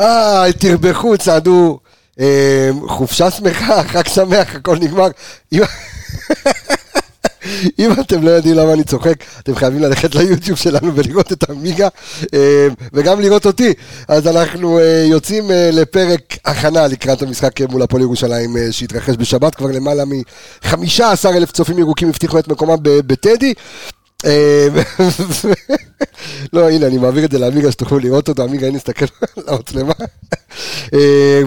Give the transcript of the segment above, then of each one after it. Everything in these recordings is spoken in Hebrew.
אה, תרבחו, צעדו. אה, חופשה שמחה, חג שמח, הכל נגמר. אם- אם אתם לא יודעים למה אני צוחק, אתם חייבים ללכת ליוטיוב שלנו ולראות את עמיגה, אה, וגם לראות אותי. אז אנחנו אה, יוצאים אה, לפרק הכנה לקראת המשחק מול הפועל ירושלים שהתרחש בשבת, כבר למעלה מ-15 אלף צופים ירוקים הבטיחו את מקומם בטדי. אה, לא, הנה, אני מעביר את זה לעמיגה שתוכלו לראות אותו, עמיגה, הנה, נסתכל על המצלמה. אה,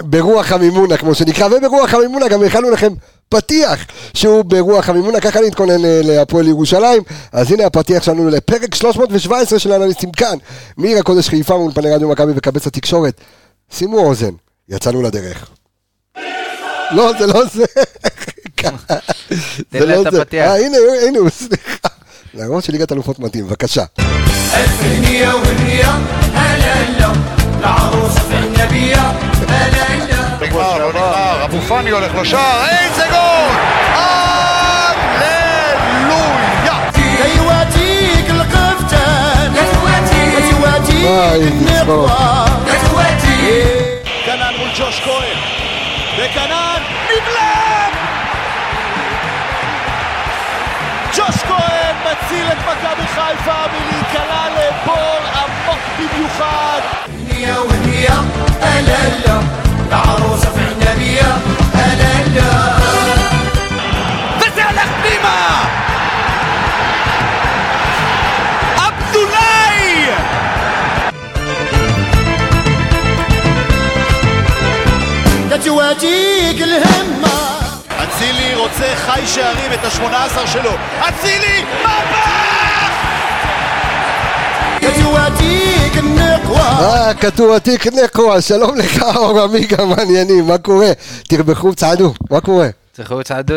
ברוח המימונה, כמו שנקרא, וברוח המימונה גם הכנו לכם פתיח שהוא ברוח המימונה, ככה להתכונן אה, להפועל ירושלים. אז הנה הפתיח שלנו לפרק 317 של אנליסטים כאן, מעיר הקודש חיפה מאולפני רדיו מכבי וקבץ התקשורת. שימו אוזן, יצאנו לדרך. לא, זה לא זה. את הפתיח. אה, הנה, הנה הוא, רעיון של ליגת אלופות מתאים, בבקשה. אלף אבו פאני הולך לשער, איזה גול! כנען מול ג'וש כהן, וכנען נבלם! ג'וש כהן! חיפה מלהיקלע לבור עמוק במיוחד هنية وهنية هلا هلا العروسة في النبية هلا هلا וזה הלך פנימה! עבדולאי! تواجيك الهمة אצילי רוצה חי שערים את השמונה עשר שלו אצילי! מהפך! אה, קטועתיק נקווה, שלום לך, אור עמיגה, מה עניינים, מה קורה? תרבחו, צעדו, מה קורה? תרבחו, צעדו,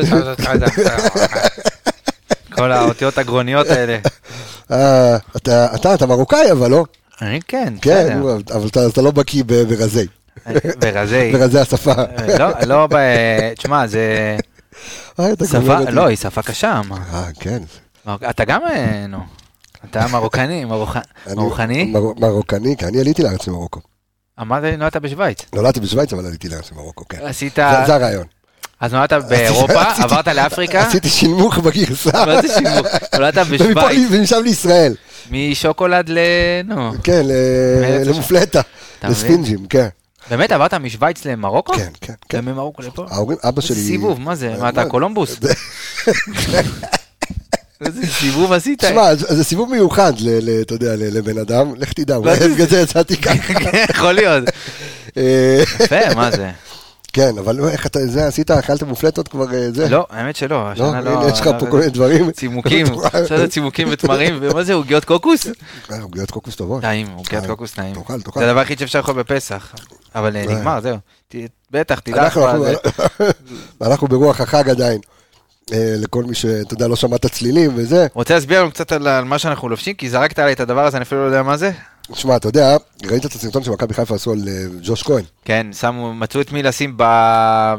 כל האותיות הגרוניות האלה. אה, אתה, אתה מרוקאי אבל, לא? אני כן, כן, אבל אתה לא בקיא ברזי. ברזי. ברזי השפה. אה, לא, לא, תשמע, זה... אה, שפה, לא, היא שפה קשה. אה, כן. אתה גם, נו. אתה מרוקני, מרוקני? מר- מרוקני, כן, אני עליתי לארץ ממרוקו. אמרת לי, נולדת בשוויץ. נולדתי בשוויץ, אבל עליתי לארץ ממרוקו, כן. עשית, זה- הרעיון. אז נולדת באירופה, עברת לאפריקה, עשיתי שינמוך בגרסה. מה זה שיווק? נולדת בשוויץ, ומשם לישראל. משוקולד ל... נו. כן, למופלטה. לספינג'ים, כן. באמת עברת משוויץ למרוקו? כן, כן, כן. וממרוקו לפה? ההורים, אבא שלי... סיבוב, מה זה? אה, מה, אתה קולומבוס? זה- איזה סיבוב עשית? תשמע, זה סיבוב מיוחד, אתה יודע, לבן אדם, לך תדע, אולי בגלל זה יצאתי ככה. יכול להיות. אה, יפה, מה זה? כן, אבל לא, איך אתה, זה עשית, אכלת מופלטות כבר, אה, זה? לא, האמת שלא, לא, השנה לא... יש לך פה כל מיני דברים. צימוקים, זה צימוקים ותמרים, ומה זה, עוגיות קוקוס? אה, עוגיות קוקוס טובות. טעים, עוגיות קוקוס טעים. תאכל, תאכל. זה הדבר היחיד שאפשר לאכול בפסח. אבל נגמר, זהו. בטח, תדע אנחנו ברוח החג עדיין. אה, לכל מי שאתה יודע, לא שמע את הצלילים וזה. רוצה להסביר לנו קצת על מה שאנחנו לובשים? כי זרקת עליי את הדבר הזה, אני אפילו לא יודע מה זה. שמע, אתה יודע, ראית את הסרטון שמכבי חיפה עשו על אה, ג'וש כהן? כן, שמו, מצאו את מי לשים ב...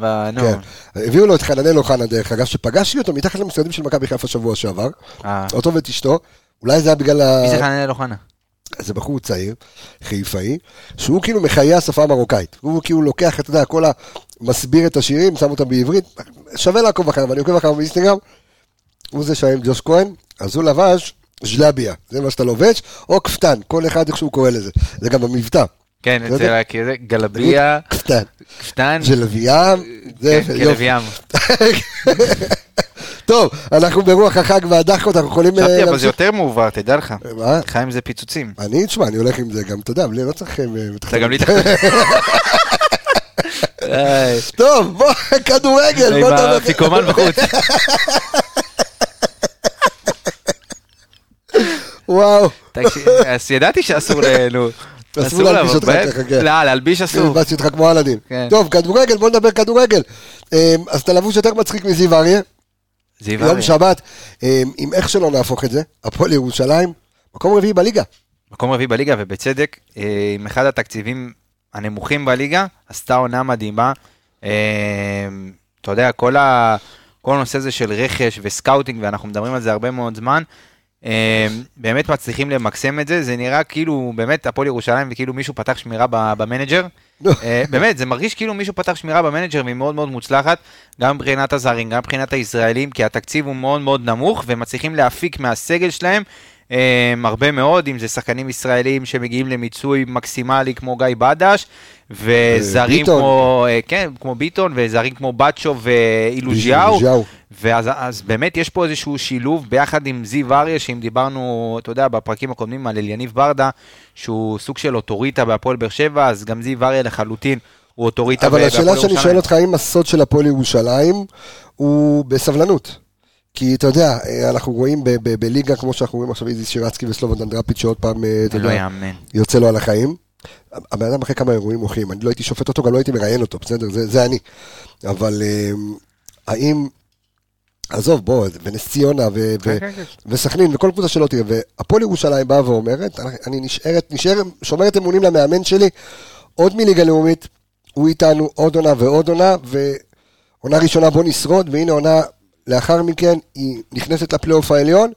ב- נו. כן. הביאו לו את חננאל אוחנה, דרך אגב, שפגשתי אותו מתחת למשרדים של מכבי חיפה שבוע שעבר. אה. אותו ואת אשתו. אולי זה היה בגלל ה... מי זה חננאל אוחנה? זה בחור צעיר, חיפאי, שהוא כאילו מחיה השפה המרוקאית. הוא כאילו לוקח, אתה יודע, כל ה... מסביר את השירים, שם אותם בעברית. שווה לעקוב אחריו, אני עוקב אחריו באינסטגרם. הוא זה שהיה עם ג'וש כהן, אז הוא לבש ז'לביה, זה מה שאתה לובש, או כפתן, כל אחד איך שהוא קורא לזה. זה גם במבטא. כן, אצל יודע? ה- כזה, גלביה, כפתן. קפטן, ז'לביה, זה, כן, יופי. טוב, אנחנו ברוח החג והדחקות, אנחנו יכולים... אה, חשבתי, אבל זה? יותר מעובר, תדע לך. מה? חיים זה פיצוצים. אני, תשמע, אני הולך עם זה גם, אתה יודע, לא צריך... אה, אתה גם לי איי, טוב, בוא, כדורגל, עם בוא נדבר. האפיקומן בחוץ. וואו. אז ידעתי שאסור. נו. אסור להלביש אותך? ככה, כן. לא, להלביש אסור. הלבשתי אותך כמו אלאדין. כן. טוב, כדורגל, בוא נדבר כדורגל. אה, אז אתה לבוש יותר מצחיק מזיו אריה, זיו יום אריה. שבת, אה, עם איך שלא נהפוך את זה, הפועל ירושלים, מקום רביעי בליגה. מקום רביעי בליגה, ובצדק, אה, עם אחד התקציבים הנמוכים בליגה, עשתה עונה מדהימה. אה, אתה יודע, כל, ה, כל הנושא הזה של רכש ו scouting, ואנחנו מדברים על זה הרבה מאוד זמן, אה, באמת מצליחים למקסם את זה, זה נראה כאילו באמת הפועל ירושלים וכאילו מישהו פתח שמירה במנג'ר. אה, באמת, זה מרגיש כאילו מישהו פתח שמירה במנג'ר והיא מאוד מאוד מוצלחת, גם מבחינת הזרים, גם מבחינת הישראלים, כי התקציב הוא מאוד מאוד נמוך, והם מצליחים להפיק מהסגל שלהם הרבה מאוד, אם זה שחקנים ישראלים שמגיעים למיצוי מקסימלי כמו גיא בדש, וזרים. כמו, אה, כן, כמו ביטון, וזרים כמו בצ'ו ואילוז'יהו. אילוז'יהו. ואז אז באמת יש פה איזשהו שילוב ביחד עם זיו אריה, שאם דיברנו, אתה יודע, בפרקים הקודמים על אליניב ברדה, שהוא סוג של אוטוריטה בהפועל באר שבע, אז גם זיו אריה לחלוטין הוא אוטוריטה אבל ב- השאלה בהפועל שאני ירושלים. שואל אותך, האם הסוד של הפועל ירושלים הוא בסבלנות? כי אתה יודע, אנחנו רואים ב- ב- בליגה, כמו שאנחנו רואים עכשיו איזי שירצקי וסלובודן דראפיץ' שעוד פעם, אה, אתה לא יודע. יוצא לו על החיים. הבן אדם אחרי כמה אירועים מוחיים, אני לא הייתי שופט אותו, גם לא הייתי מראיין אותו, בסדר? זה, זה אני. אבל אה, האם, עזוב, בוא, ונס ציונה ו- ו- כן, כן, כן. וסכנין וכל קבוצה שלא תראה, והפועל ירושלים באה ואומרת, אני נשארת, נשארת, שומרת אמונים למאמן שלי, עוד מליגה לאומית, הוא איתנו עוד עונה ועוד עונה, ועונה ראשונה בוא נשרוד, והנה עונה לאחר מכן, היא נכנסת לפלייאוף העליון,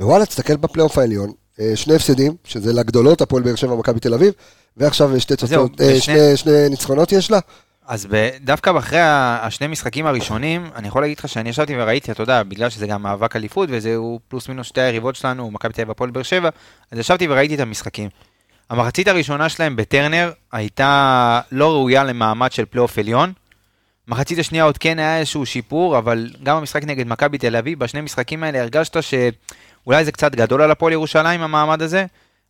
ווואלה, תסתכל בפלייאוף העליון, אה, שני הפסדים, שזה לגדולות, הפועל באר שבע, מכבי תל אביב, ועכשיו שתי תוצאות, אה, ושני- שני, שני ניצחונות יש לה. אז ב- דווקא אחרי השני משחקים הראשונים, אני יכול להגיד לך שאני ישבתי וראיתי, אתה יודע, בגלל שזה גם מאבק אליפות, וזהו פלוס מינוס שתי היריבות שלנו, מכבי תל אביב והפועל באר שבע, אז ישבתי וראיתי את המשחקים. המחצית הראשונה שלהם בטרנר הייתה לא ראויה למעמד של פלייאוף עליון. מחצית השנייה עוד כן היה איזשהו שיפור, אבל גם המשחק נגד מכבי תל אביב, בשני משחקים האלה הרגשת שאולי זה קצת גדול על הפועל ירושלים, המעמד הזה,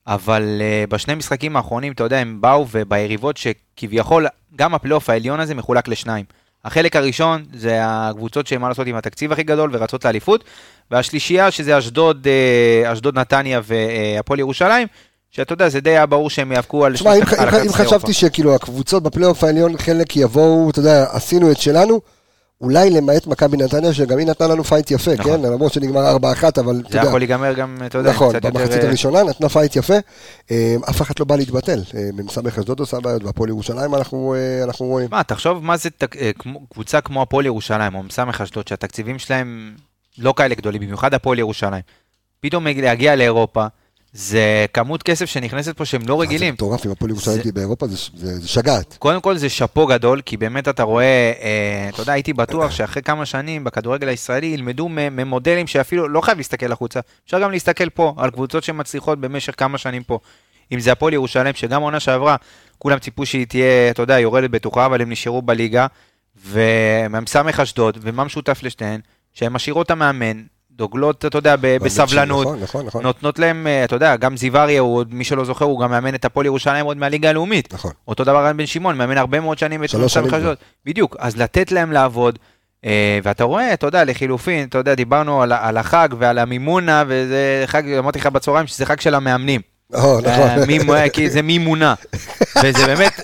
אבל אה, בשני משחקים האחרונים, אתה יודע, הם באו וביריבות שכביכול, גם הפלייאוף העליון הזה מחולק לשניים. החלק הראשון זה הקבוצות שהן מה לעשות עם התקציב הכי גדול ורצות לאליפות, והשלישייה שזה אשדוד, אה, אשדוד נתניה והפועל ירושלים, שאתה יודע, זה די היה ברור שהם יאבקו על תשמע, אם, חשבתי. שכאילו הקבוצות בפלייאוף העליון חלק יבואו, אתה יודע, עשינו את שלנו, אולי למעט מכבי נתניה, שגם היא נתנה לנו fight יפה, נכון. כן? למרות שנגמר 4-1, אבל אתה זה יודע, יכול להיגמר גם, אתה יודע, נכון, קצת יותר... במחצית אה, הראשונה נתנה fight יפה, אה, אף אחד לא בא להתבטל, אה, מ"ס אשדוד עושה בעיות, והפועל ירושלים אנחנו אנחנו רואים. מה, תחשוב מה זה קבוצה כמו הפועל ירושלים, או מ"ס אשדוד, שהתקציבים שלהם לא כאלה גדולים, במיוחד הפועל ירושלים. פתאום להגיע לאירופה, זה כמות כסף שנכנסת פה שהם לא זה רגילים. מטורף, אם הפועל ירושלים זה- תהיה באירופה, זה- זה זה שגעת. קודם כל זה שאפו גדול, כי באמת אתה רואה, אה, אתה יודע, הייתי בטוח שאחרי כמה שנים בכדורגל הישראלי ילמדו ממודלים שאפילו לא חייב להסתכל החוצה, אפשר גם להסתכל פה על קבוצות שמצליחות במשך כמה שנים פה. אם זה הפועל ירושלים, שגם עונה שעברה, כולם ציפו שהיא תהיה, אתה יודע, יורדת בטוחה, אבל הם נשארו בליגה, ומ"ס אשדוד, ומה משותף לשתיהן? שהן משאירות את המאמן, דוגלות, אתה יודע, ב- בסבלנות, נכון, נכון, נכון. נותנות להם, אה, אתה יודע, גם זיו אריה, הוא מי שלא זוכר, הוא גם מאמן את הפועל ירושלים עוד מהליגה הלאומית. נכון. אותו דבר רן בן שמעון, מאמן הרבה מאוד שנים שלוש שנים אשדוד. בדיוק, אז לתת להם לעבוד. אה, ואתה רואה, אתה יודע, לחילופין, אתה יודע, דיברנו על, על החג ועל המימונה, וזה חג, אמרתי לך בצהריים שזה חג של המאמנים. או, נכון. אה, אה, כי זה מימונה. וזה באמת,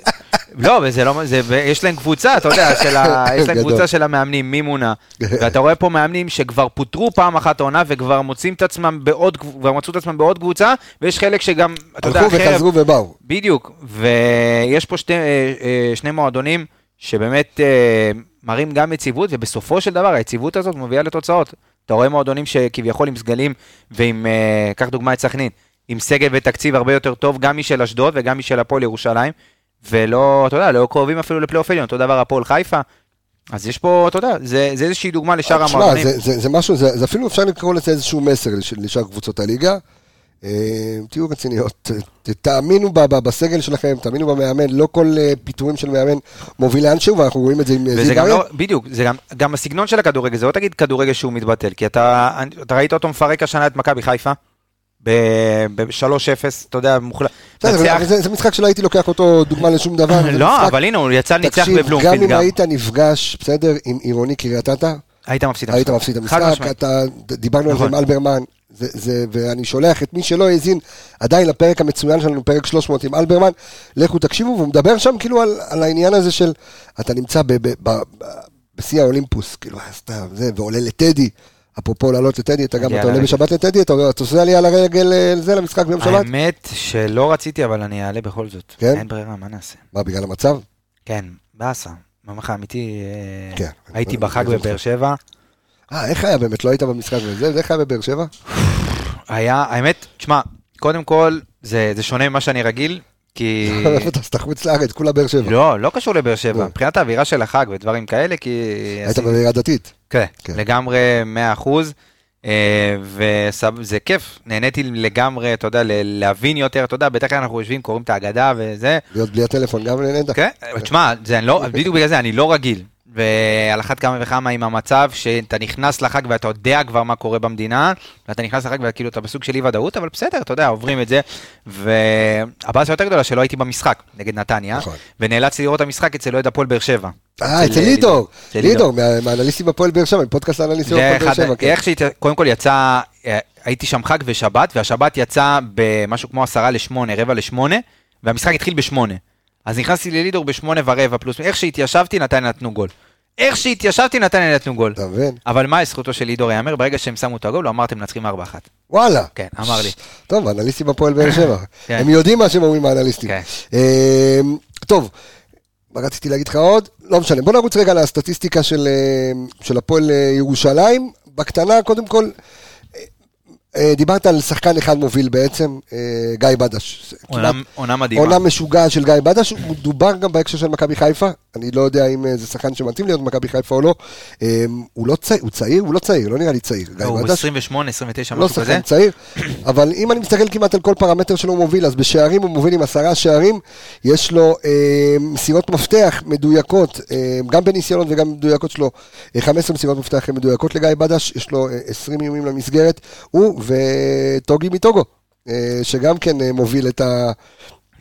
לא, וזה לא, זה, ויש להם קבוצה, אתה יודע, של ה, יש להם. קבוצה של המאמנים, מימונה. ואתה רואה פה מאמנים שכבר פוטרו פעם אחת העונה, וכבר מוצאים את עצמם בעוד, כבר מצאו את עצמם בעוד קבוצה, ויש חלק שגם, אתה יודע, הלכו וחזרו ובאו. בדיוק, ויש פה שתי, אה, אה, שני מועדונים שבאמת אה, מראים גם יציבות, ובסופו של דבר היציבות הזאת מביאה לתוצאות. אתה רואה מועדונים שכביכול עם סגלים, ועם, אה, קח דוגמא את סכנין, עם סגל ותקציב הרבה יותר טוב, גם משל אשדוד וגם משל הפועל ירושלים, ולא, אתה יודע, לא קרובים אפילו לפלייאוף עליון, אותו דבר הפועל חיפה. אז יש פה, אתה יודע, זה, זה איזושהי דוגמה לשאר תשמע, המועדונים. זה- זה זה משהו, זה זה אפילו אפשר לקרוא לזה איזשהו מסר לש- לשאר קבוצות הליגה. אה, תהיו רציניות, תאמינו ב- ב- בסגל שלכם, תאמינו במאמן, לא כל אה, פיטורים של מאמן מוביל לאנשהו, ואנחנו רואים את זה עם אה, אריה. לא, בדיוק, זה גם, גם הסגנון של הכדורגל, זה לא תגיד כדורגל שהוא מתבטל, כי אתה, אתה ראית אותו מפרק השנה את מכבי חיפה, ב-3-0, אתה יודע, מוחלט. זה משחק שלא הייתי לוקח אותו דוגמה לשום דבר. לא, אבל הנה, הוא יצא ניצח תקשיב, בבלומפילד גם אם גם. היית נפגש, בסדר, עם עירוני קריית אתא, היית מפסיד את היית המשחק. מפסיד המשחק. אתה, דיברנו על זה נכון. עם אלברמן, זה, זה, ואני שולח את מי שלא האזין עדיין לפרק המצוין שלנו, פרק 300 עם אלברמן, לכו תקשיבו, והוא מדבר שם כאילו על, על העניין הזה של, אתה נמצא ב, ב, ב, ב, בשיא האולימפוס, כאילו, אתה, זה, ועולה לטדי, אפרופו לעלות לטדי, אתה גם, אתה עולה. בשבת לטדי, אתה, אתה עושה עלייה לרגל אה, זה למשחק ביום שבת? האמת שלא רציתי, אבל אני אעלה בכל זאת. כן? אין ברירה, מה נעשה? מה, בגלל המצב? כן, באסה. ממש אמיתי, אה, כן. הייתי בחג בבאר שבע. אה, איך היה באמת? לא היית במשחק וזה, איך היה בבאר שבע? היה, האמת, תשמע, קודם כל, זה שונה ממה שאני רגיל, כי... אתה? אז אתה חוץ לארץ, כולה באר שבע. לא, לא קשור לבאר שבע, לא. מבחינת האווירה של החג ודברים כאלה, כי... היית בעירייה דתית. כן, כן. לגמרי 100%. וזה כיף, נהניתי לגמרי, אתה יודע, להבין יותר, אתה יודע, כלל אנחנו יושבים, קוראים את ההגדה וזה. להיות בלי הטלפון גם נהנית. כן, תשמע, זה אני לא, בדיוק בגלל זה, אני לא רגיל. ועל אחת כמה וכמה עם המצב שאתה נכנס לחג ואתה יודע כבר מה קורה במדינה, ואתה נכנס לחג וכאילו אתה בסוג של אי ודאות, אבל בסדר, אתה יודע, עוברים את זה. והבאסה יותר גדולה שלא הייתי במשחק נגד נתניה, נכון. ונאלצתי לראות את המשחק אצל אוהד הפועל באר שבע. אה, אצל לידור. לידור. לידור, מה- מהאנליסטים בפועל באר שבע, מפודקאסט האנליסטים בפועל באר שבע. כן. איך שהת... קודם כל יצא, אה, הייתי שם חג ושבת, והשבת יצא במשהו כמו עשרה לשמונה, רבע לשמונה, והמשחק התחיל בשמונה. אז נכנסתי ללידור בשמונה ורבע פלוס, איך שהתיישבתי נתניה נתנו גול. איך שהתיישבתי נתניה נתנו גול. אתה מבין? אבל מה לזכותו של לידור ייאמר, ברגע שהם שמו את הגול, הוא אמר אתם מנצחים 4-1. וואלה. כן, אמר לי. טוב, האנליסטים בפועל באר שבע. כן. הם יודעים מה שהם אומרים האנליסטים. כן. אמ, טוב, מה רציתי להגיד לך עוד? לא משנה. בוא נרוץ רגע לסטטיסטיקה של, אמ, הפועל אה, ירושלים. בקטנה, קודם כל, אה, אה, דיברת על שחקן אחד מוביל בעצם, גיא בדש. עונה מדהימה. עונה משוגעת של גיא בדש, הוא דובר גם בהקשר של מכבי חיפה, אני לא יודע אם אה, זה שחקן שמתאים להיות במכבי חיפה או לא. אמ, הוא לא צעיר, הוא צעיר? הוא לא צעיר, לא נראה לי צעיר. גיא הוא בדש. 28, 29, לא משהו כזה. שחקן צעיר, אבל אם אני מסתכל כמעט על כל פרמטר שלו הוא מוביל, אז בשערים הוא מוביל עם עשרה שערים, יש לו אה, מסירות מפתח מדויקות, אה, גם בניסיונות וגם מדויקות שלו, אה, 15 מסירות מפתח מדויקות לגיא בדש, יש לו אה, 20 איומים למסגרת, הוא וטוגי מטוגו, אה, שגם כן אה, מוביל את ה...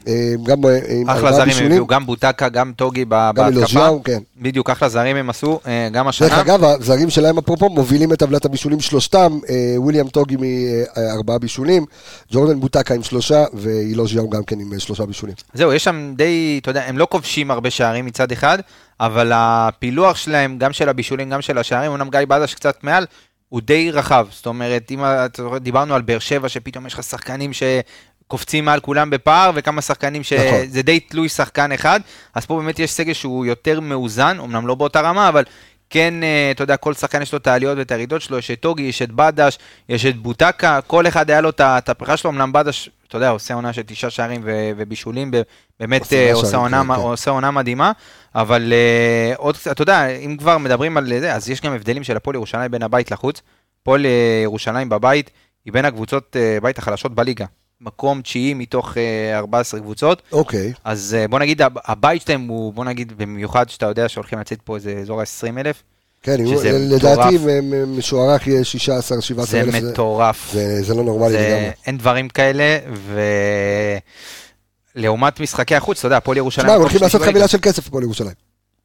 אה, גם אה, עם אחלה זרים הם. הביאו, גם בוטקה, גם טוגי ב- גם בהתקפה. אלוז'יאו, כן. בדיוק, אחלה זרים הם עשו, אה, גם דרך השנה. אגב, הזרים שלהם אפרופו מובילים את טבלת הבישולים שלושתם, וויליאם טוגי מארבעה בישולים, ג'ורדן בוטקה עם שלושה, ואילו ז'יאו גם כן עם שלושה בישולים. זהו, יש שם די, אתה יודע, הם לא כובשים הרבה שערים מצד אחד, אבל הפילוח שלהם, גם של הבישולים, גם של השערים, אמנם גיא בדש קצת מעל, הוא די רחב. זאת אומרת, אם דיברנו על באר שבע, שפתאום יש לך שחקנים שקופצים מעל כולם בפער, וכמה שחקנים נכון. שזה די תלוי שחקן אחד, אז פה באמת יש סגל שהוא יותר מאוזן, אמנם לא באותה רמה, אבל... כן, אה, אתה יודע, כל שחקן יש לו את העליות ואת הירידות שלו, יש את טוגי, יש את בדש, יש את בוטקה, כל אחד היה לו את הפריחה שלו, אמנם בדש, אתה יודע, עושה עונה של תשעה שערים ו- ובישולים, באמת אה, שערים, עושה עונה, כן, כן. עושה עונה מדהימה, אבל אה, עוד קצת, אתה יודע, אם כבר מדברים על זה, אז יש גם הבדלים של הפועל ירושלים בין הבית לחוץ. הפועל ירושלים בבית היא בין הקבוצות בית החלשות בליגה. מקום תשיעי מתוך אה, 14 קבוצות, אוקיי, אז אה, בוא נגיד, הב- הבית שלהם הוא, בוא נגיד, במיוחד שאתה יודע שהולכים לצאת פה איזה אזור ה-20 אלף, כן, לדעתי משוערך יהיה 16, 17 זה אלף, מטורף. זה- זה לא נורמלי לגמרי. אין דברים כאלה, ולעומת משחקי החוץ, אתה יודע, הפועל ירושלים... תשמע, מקום הולכים לעשות. חבילה של כסף פה לירושלים.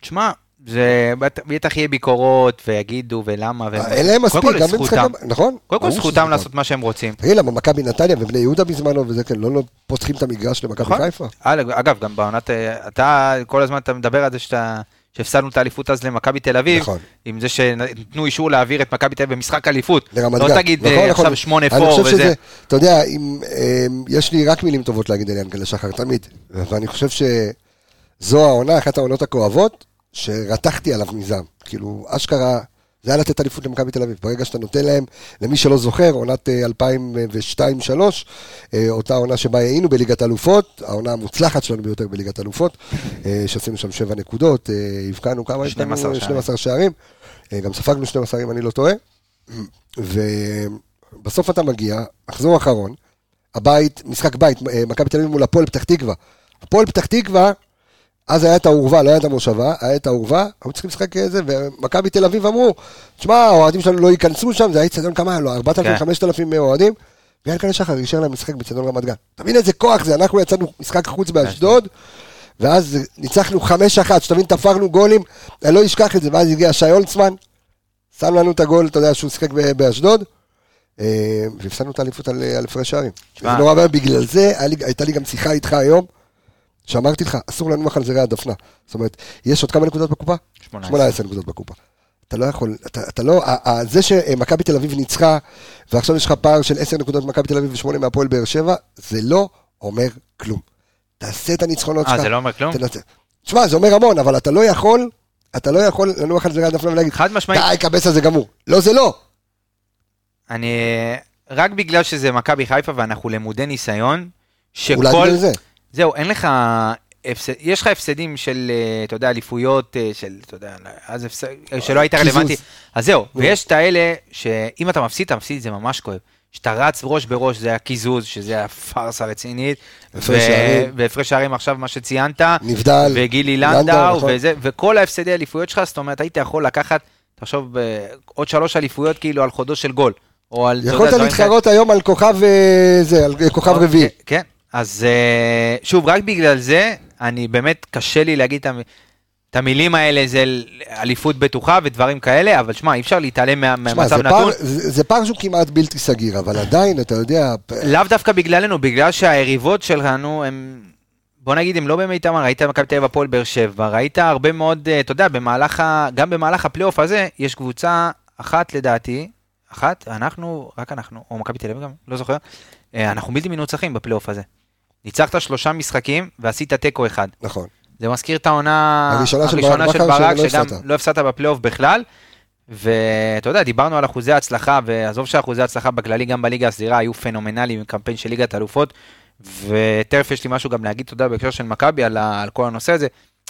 תשמע, זה בטח- יהיה ביקורות, ויגידו, ולמה, ו... אין להם מספיק, גם זכותם. הבא, נכון? קודם כל זכותם. לעשות מה שהם רוצים. תגיד, למה מכבי נתניה ובני יהודה בזמנו וזה כן, לא לא פותחים את המגרש למכבי נכון. חיפה? אגב, אגב, גם בעונת... אה, אתה, כל הזמן אתה מדבר על זה שאתה... שהפסדנו את האליפות אז למכבי תל אביב, נכון. עם זה שנתנו אישור להעביר את מכבי תל אביב במשחק אליפות. לרמת לא גן. תגיד נכון, אה, נכון. עכשיו שמונה אני פור חושב וזה. שזה, אתה יודע, אם, יש לי רק מילים טובות להגיד על ינקלה שחר, תמיד. ואני חושב שזו העונה, אחת העונות הכואבות, שרתחתי עליו מזעם. כאילו, אשכרה, זה היה לתת אליפות למכבי תל אביב. ברגע שאתה נותן להם, למי שלא זוכר, עונת אה, 2002-2003, אה, אותה עונה שבה היינו בליגת אלופות, העונה המוצלחת שלנו ביותר בליגת אלופות, אה, שעשינו שם שבע נקודות, אה, הבקענו כמה? יש לנו? 12 שערים. 12 שערים. אה, גם ספגנו 12 אם אני לא טועה. ובסוף אתה מגיע, מחזור אחרון, הבית, משחק בית, אה, מכבי תל אביב מול הפועל פתח תקווה. הפועל פתח תקווה, אז היה את העורבה, לא היה את המושבה, היה את העורבה, היו צריכים לשחק איזה, ומכבי תל אביב אמרו, תשמע, האוהדים שלנו לא ייכנסו שם, זה היה אצטדיון כמה היה לו, 4,000, כן. 5,000 אוהדים, ויענקל'ה שחר אישר להם לשחק באצטדיון רמת גן. אתה מבין איזה כוח זה, אנחנו יצאנו משחק חוץ באשדוד, ואז ניצחנו 5-1, שתבין, תפרנו גולים, אני לא אשכח את זה, ואז הגיע שי הולצמן, שם לנו את הגול, אתה יודע, שהוא שיחק באשדוד, אה, והפסדנו את האליפות על הפרש שערים. זה נורא ואיום, בגלל זה הייתה לי גם שיחה איתך היום, שאמרתי לך, אסור לנוח על זרי הדפנה. זאת אומרת, יש עוד כמה נקודות בקופה? 18. 18 נקודות בקופה. אתה לא יכול, אתה, אתה לא, זה שמכבי תל אביב ניצחה, ועכשיו יש לך פער של 10 נקודות ממכבי תל אביב ו-8 מהפועל באר שבע, זה לא אומר כלום. תעשה את הניצחונות שלך. אה, זה לא אומר כלום? תנצח. תשמע, זה אומר המון, אבל אתה לא יכול, אתה לא יכול לנוח על זרי הדפנה ולהגיד, חד משמעית. די, קבס הזה גמור. לא, זה לא. אני, רק בגלל שזה מכבי חיפה ואנחנו למודי ניסיון, אולי שכל... בגלל זה. זהו, אין לך... הפסד, יש לך הפסדים של, אה, אתה יודע, אליפויות, אה, של, אתה יודע, אז הפסד, שלא היית. רלוונטי. אז זהו, ויש את האלה שאם אתה מפסיד, אתה מפסיד, זה ממש כואב. שאתה רץ ראש בראש, זה הקיזוז, שזה הפארסה רצינית. והפרש שערים עכשיו, מה שציינת. נבדל, וגילי לנדאו, נכון. וזה, וכל ההפסדי האליפויות שלך, זאת אומרת, היית יכול לקחת, תחשוב, עוד שלוש אליפויות כאילו על חודו של גול. או על, יכולת. להתחרות היום על כוכב, אה, זה, על כוכב אוקיי, רביעי. כן, אז אה, שוב, רק בגלל זה, אני באמת, קשה לי להגיד את המ- את המילים האלה, זה אליפות בטוחה ודברים כאלה, אבל שמע, אי אפשר להתעלם מה- מהמצב נתון. פער- זה זה פער שהוא כמעט בלתי סגיר, אבל עדיין, אתה יודע, לאו דווקא בגללנו, בגלל שהיריבות שלנו הם... בוא נגיד, הם לא במיטבם, ראית מכבי תל אביב הפועל באר שבע, ראית הרבה מאוד, אה, אתה יודע, במהלך ה... גם במהלך הפלייאוף הזה, יש קבוצה אחת לדעתי, אחת, אנחנו, רק אנחנו, או מכבי תל אביב גם, לא זוכר, אנחנו בלתי מנוצחים בפלייאוף הזה. ניצחת שלושה משחקים ועשית תיקו אחד. נכון. זה מזכיר את העונה הראשונה של הראשונה של בכר, ברק, שגם הפסדת. לא הפסדת בפלייאוף בכלל. ואתה יודע, דיברנו על אחוזי הצלחה, ועזוב שאחוזי הצלחה בכללי, גם בליגה הסדירה, היו פנומנליים עם קמפיין של ליגת אלופות, ותכף יש לי משהו גם להגיד תודה בהקשר של מכבי על, על כל הנושא הזה,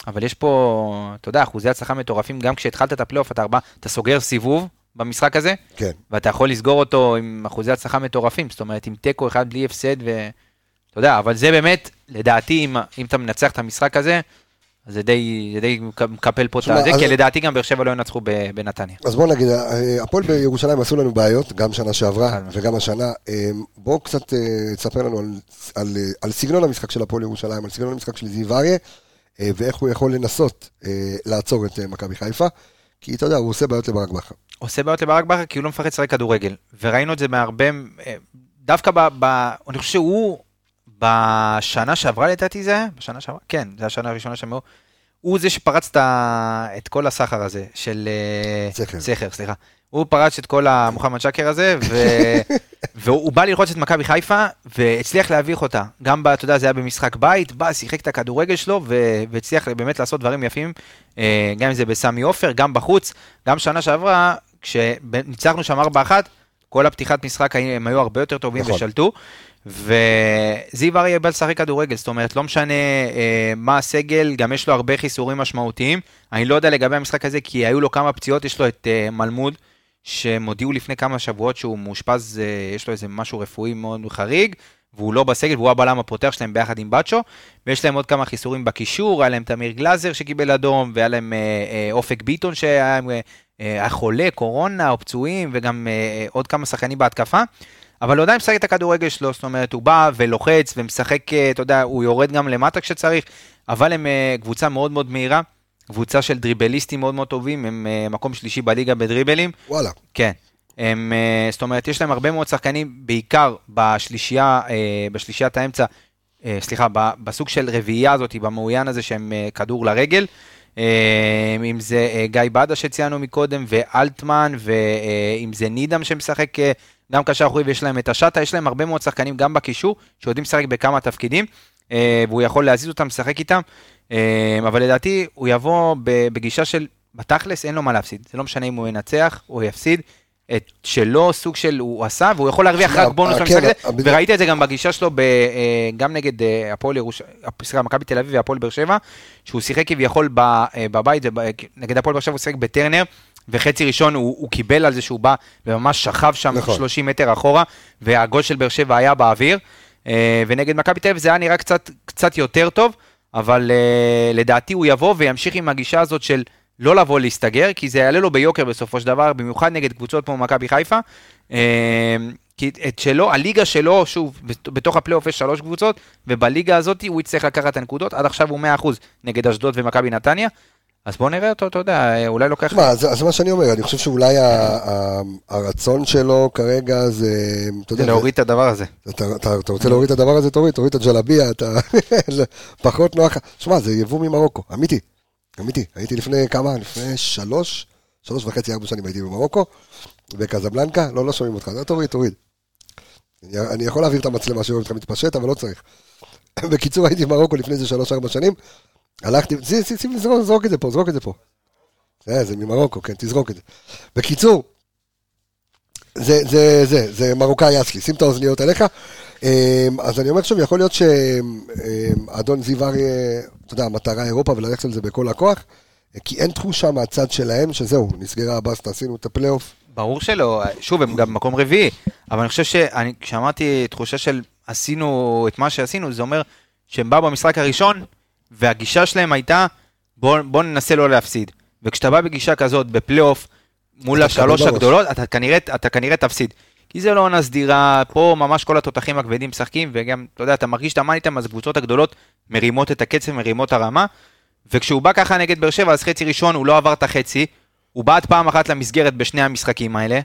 אבל יש פה, אתה יודע, אחוזי הצלחה מטורפים, גם כשהתחלת את הפלייאוף, אתה, אתה סוגר סיבוב במשחק הזה, כן. ואתה יכול לסגור אותו עם אחוזי הצלחה מטורפים, זאת אומרת, עם תיקו אחד בלי הפסד, ואתה יודע, אבל זה באמת, לדעתי, אם, אם אתה מנצח את המשחק הזה, זה די, זה די מק- מקפל פה את אז- כי לדעתי גם באר שבע לא ינצחו בנתניה. אז בוא נגיד, אה, הפועל בירושלים עשו לנו בעיות, גם שנה שעברה משמעית. וגם השנה. אה, בואו קצת אה, תספר לנו על, על, על סגנון המשחק של הפועל ירושלים, על סגנון המשחק של זיו אריה, ואיך הוא יכול לנסות לעצור את מכבי חיפה, כי אתה יודע, הוא עושה בעיות לברק בכר. עושה בעיות לברק בכר כי הוא לא מפחד לשחק כדורגל, וראינו את זה בהרבה, אה, דווקא ב... ב אני חושב שהוא, בשנה שעברה לדעתי זה היה? בשנה שעברה? כן, זו השנה הראשונה שם, הוא- הוא זה שפרץ את כל הסחר הזה של... אה, סכר. סכר, סליחה. הוא פרץ את כל המוחמד שקר הזה, ו... והוא בא ללחוץ את מכבי חיפה, והצליח להביך אותה. גם, אתה יודע, זה היה במשחק בית, בא, שיחק את הכדורגל שלו, ו... והצליח באמת לעשות דברים יפים, אה, גם אם זה בסמי עופר, גם בחוץ. גם שנה שעברה, כשניצחנו שם 4-1, כל הפתיחת משחק הם היו הרבה יותר טובים נכון. ושלטו. וזיו אריה בא לשחק כדורגל, זאת אומרת, לא משנה אה, מה הסגל, גם יש לו הרבה חיסורים משמעותיים. אני לא יודע לגבי המשחק הזה, כי היו לו כמה פציעות, יש לו את אה, מלמוד, שהם הודיעו לפני כמה שבועות שהוא מאושפז, אה, יש לו איזה משהו רפואי מאוד חריג, והוא לא בסגל, והוא הבלם הפותח שלהם ביחד עם בצ'ו, ויש להם עוד כמה חיסורים בקישור, היה להם תמיר גלאזר שקיבל אדום, והיה להם אה, אה, אופק ביטון שהיה אה, אה, חולה, קורונה או פצועים, וגם אה, עוד כמה שחקנים בהתקפה. אבל הוא עדיין משחק את הכדורגל שלו, זאת אומרת, הוא בא ולוחץ ומשחק, אה, אתה יודע, הוא יורד גם למטה כשצריך, אבל הם אה, קבוצה מאוד מאוד מהירה, קבוצה של דריבליסטים מאוד מאוד טובים, הם אה, מקום שלישי בליגה בדריבלים, וואלה. כן. הם, אה, זאת אומרת, יש להם הרבה מאוד שחקנים, בעיקר בשלישייה, אה, בשלישיית האמצע, אה, סליחה, בסוג של רביעייה הזאת, במעוין הזה שהם כדור לרגל. אם זה גיא בדה שציינו מקודם, ואלטמן, ואם זה נידם שמשחק גם קשר אחורי, ויש להם את השאטה, יש להם הרבה מאוד שחקנים גם בקישור, שיודעים לשחק בכמה תפקידים, והוא יכול להזיז אותם, לשחק איתם, אבל לדעתי הוא יבוא בגישה של, בתכלס אין לו מה להפסיד, זה לא משנה אם הוא ינצח או יפסיד, את שלו סוג של הוא עשה, והוא יכול להרוויח רק בונוס כן, במשחק הזה, אבל- וראית את זה גם בגישה שלו ב, אה, גם נגד אה, הפועל ירושלים, סליחה, מכבי תל אביב והפועל באר שבע, שהוא שיחק כביכול אה, בבית, נגד הפועל באר שבע הוא שיחק בטרנר, וחצי ראשון הוא, הוא קיבל על זה שהוא בא וממש שכב שם נכון. 30 מטר אחורה, והגול של באר שבע היה באוויר, אה, ונגד מכבי תל אביב זה היה נראה קצת, קצת יותר טוב, אבל אה, לדעתי הוא יבוא וימשיך עם הגישה הזאת של לא לבוא להסתגר, כי זה יעלה לו ביוקר בסופו של דבר, במיוחד נגד קבוצות כמו מכבי חיפה. אה, כי את שלו, הליגה שלו, שוב, בת- בתוך הפלייאוף יש שלוש קבוצות, ובליגה הזאת הוא יצטרך לקחת את הנקודות, עד עכשיו הוא 100% נגד אשדוד ומכבי נתניה, אז בואו נראה אותו, אתה יודע, אולי לוקח... תשמע, זה זה מה שאני אומר, אני חושב שאולי ה- ה- הרצון שלו כרגע זה, אתה יודע, זה להוריד את הדבר הזה. אתה, אתה, אתה רוצה להוריד את הדבר הזה, תוריד, תוריד את הג'לביה, אתה... פחות נוח. שמע, זה יבוא ממרוקו, אמיתי. אמיתי. הייתי לפני כמה? לפני שלוש, שלוש וחצי, ארבע שנים הייתי במרוקו, בקזבלנקה, לא, לא שומעים אותך, תוריד, תוריד. אני, אני יכול להעביר את המצלמה שרואים אותך מתפשט, אבל לא צריך. בקיצור, הייתי במרוקו לפני איזה שלוש-ארבע שנים, הלכתי, שים, זרוק, את זה פה, זרוק את זה פה. זה, זה ממרוקו, כן, תזרוק את זה. בקיצור, זה, זה, זה, זה מרוקאי אסלי, שים את האוזניות עליך. אמ, אז אני אומר עכשיו, יכול להיות שאדון זיו אריה, אתה יודע, המטרה אירופה וללכת על זה בכל הכוח, כי אין תחושה מהצד שלהם שזהו, נסגרה הבאסטה, עשינו את הפלייאוף. ברור שלא, שוב, הם גם מקום רביעי, אבל אני חושב שאני, כשאמרתי תחושה של עשינו את מה שעשינו, זה אומר שהם באו במשחק הראשון, והגישה שלהם הייתה, בוא, בוא ננסה לא להפסיד. וכשאתה בא בגישה כזאת, בפלייאוף, מול השלוש. הגדולות, אתה כנראה, אתה כנראה תפסיד. כי זה לא עונה סדירה, פה ממש כל התותחים הכבדים משחקים, וגם, אתה יודע, אתה מרגיש שאתה מן איתם, אז הקבוצות הגדולות מרימות את הקצב, מרימות הרמה, וכשהוא בא ככה נגד באר שבע, אז חצי ראשון הוא לא עבר את החצי, הוא בעט פעם אחת למסגרת בשני המשחקים האלה,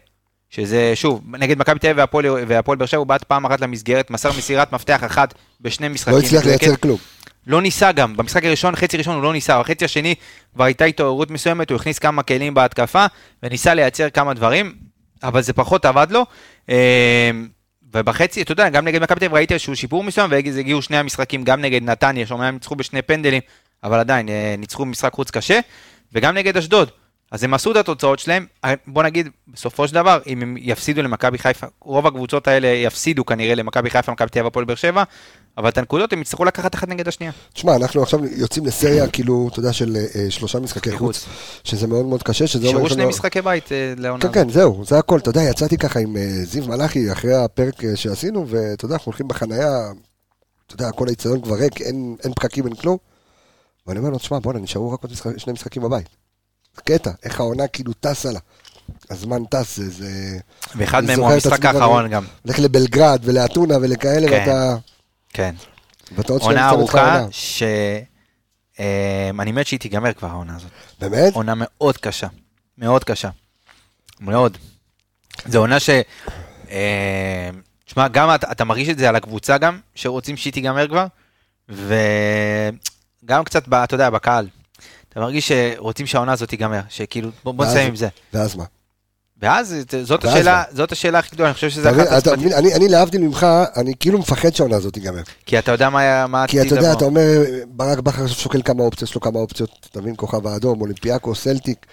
שזה, שוב, נגד מכבי תל אביב והפועל- באר שבע, הוא בעט פעם אחת למסגרת, מסר מסירת מפתח אחת בשני משחקים. לא הצליח. לייצר כלום. לא ניסה גם, במשחק הראשון, חצי ראשון הוא לא ניסה, בחצי השני כבר הייתה התעוררות מסוימת, הוא הכניס כמה כלים בהתקפה, וניסה לייצר כמה דברים, אבל זה פחות עבד לו. אה, ובחצי, אתה יודע, גם נגד מכבי תל אביב ראיתי איזשהו שיפור מסוים, ואז הגיעו שני המשחקים, גם נגד נתניה, שאומנם ניצחו בשני פנדלים, אבל עדיין, אה, ניצחו במשחק חוץ קשה, וגם נגד אשדוד. אז הם עשו את התוצאות שלהם, בוא נגיד, בסופו של דבר, אם הם יפסידו למכבי חיפה, רוב הקבוצות האלה יפסידו כנראה למכבי חיפה, מכבי תל אביב, הפועל באר שבע, אבל את הנקודות הם יצטרכו לקחת אחת נגד השנייה. תשמע, אנחנו עכשיו יוצאים לסריה, כאילו, אתה יודע, של אה, שלושה משחקי חוץ. שזה מאוד מאוד קשה, שזה אומר... נשארו שני משחקי בית אה, לעונה. כן, כן, זהו, זה הכל. אתה יודע, יצאתי ככה עם אה, זיו מלאכי אחרי הפרק אה, שעשינו, ואתה יודע, אנחנו הולכים בחנייה, אתה יודע, כל האיצטדיון כבר ריק, אין אין פקקים, אין כלום. ואני אומר לו, תשמע, בואנה, נשארו רק עוד משחק- שני משחקים בבית. קטע, איך העונה כאילו טסה לה. הזמן טס, זה... ואחד אני מהם הוא המשחק האחרון. גם. הולך לבלגרד ולאתונה ולכאלה, כן. ואתה... כן. ואתה עוד עונה ארוכה, העונה. שאני מת שהיא תיגמר כבר העונה הזאת. באמת? עונה מאוד קשה. מאוד קשה. מאוד. זו עונה ש... אה, תשמע, גם אתה, אתה מרגיש את זה על הקבוצה גם, שרוצים שהיא תיגמר כבר, וגם קצת, אתה יודע, בקהל. אתה מרגיש שרוצים שהעונה הזאת תיגמר, שכאילו, בוא, בוא נסיים עם זה. ואז מה? ואז זאת ואז השאלה, מה? זאת השאלה הכי גדולה, אני חושב שזה אחת מבין, אני אני להבדיל ממך, אני כאילו מפחד שהעונה הזאת תיגמר. כי אתה יודע מה מה כי העתיד אתה יודע, לבוא. אתה אומר, ברק בכר עכשיו שוקל כמה אופציות, יש לו כמה אופציות, אתה מבין, כוכב האדום, אולימפיאקו, סלטיק,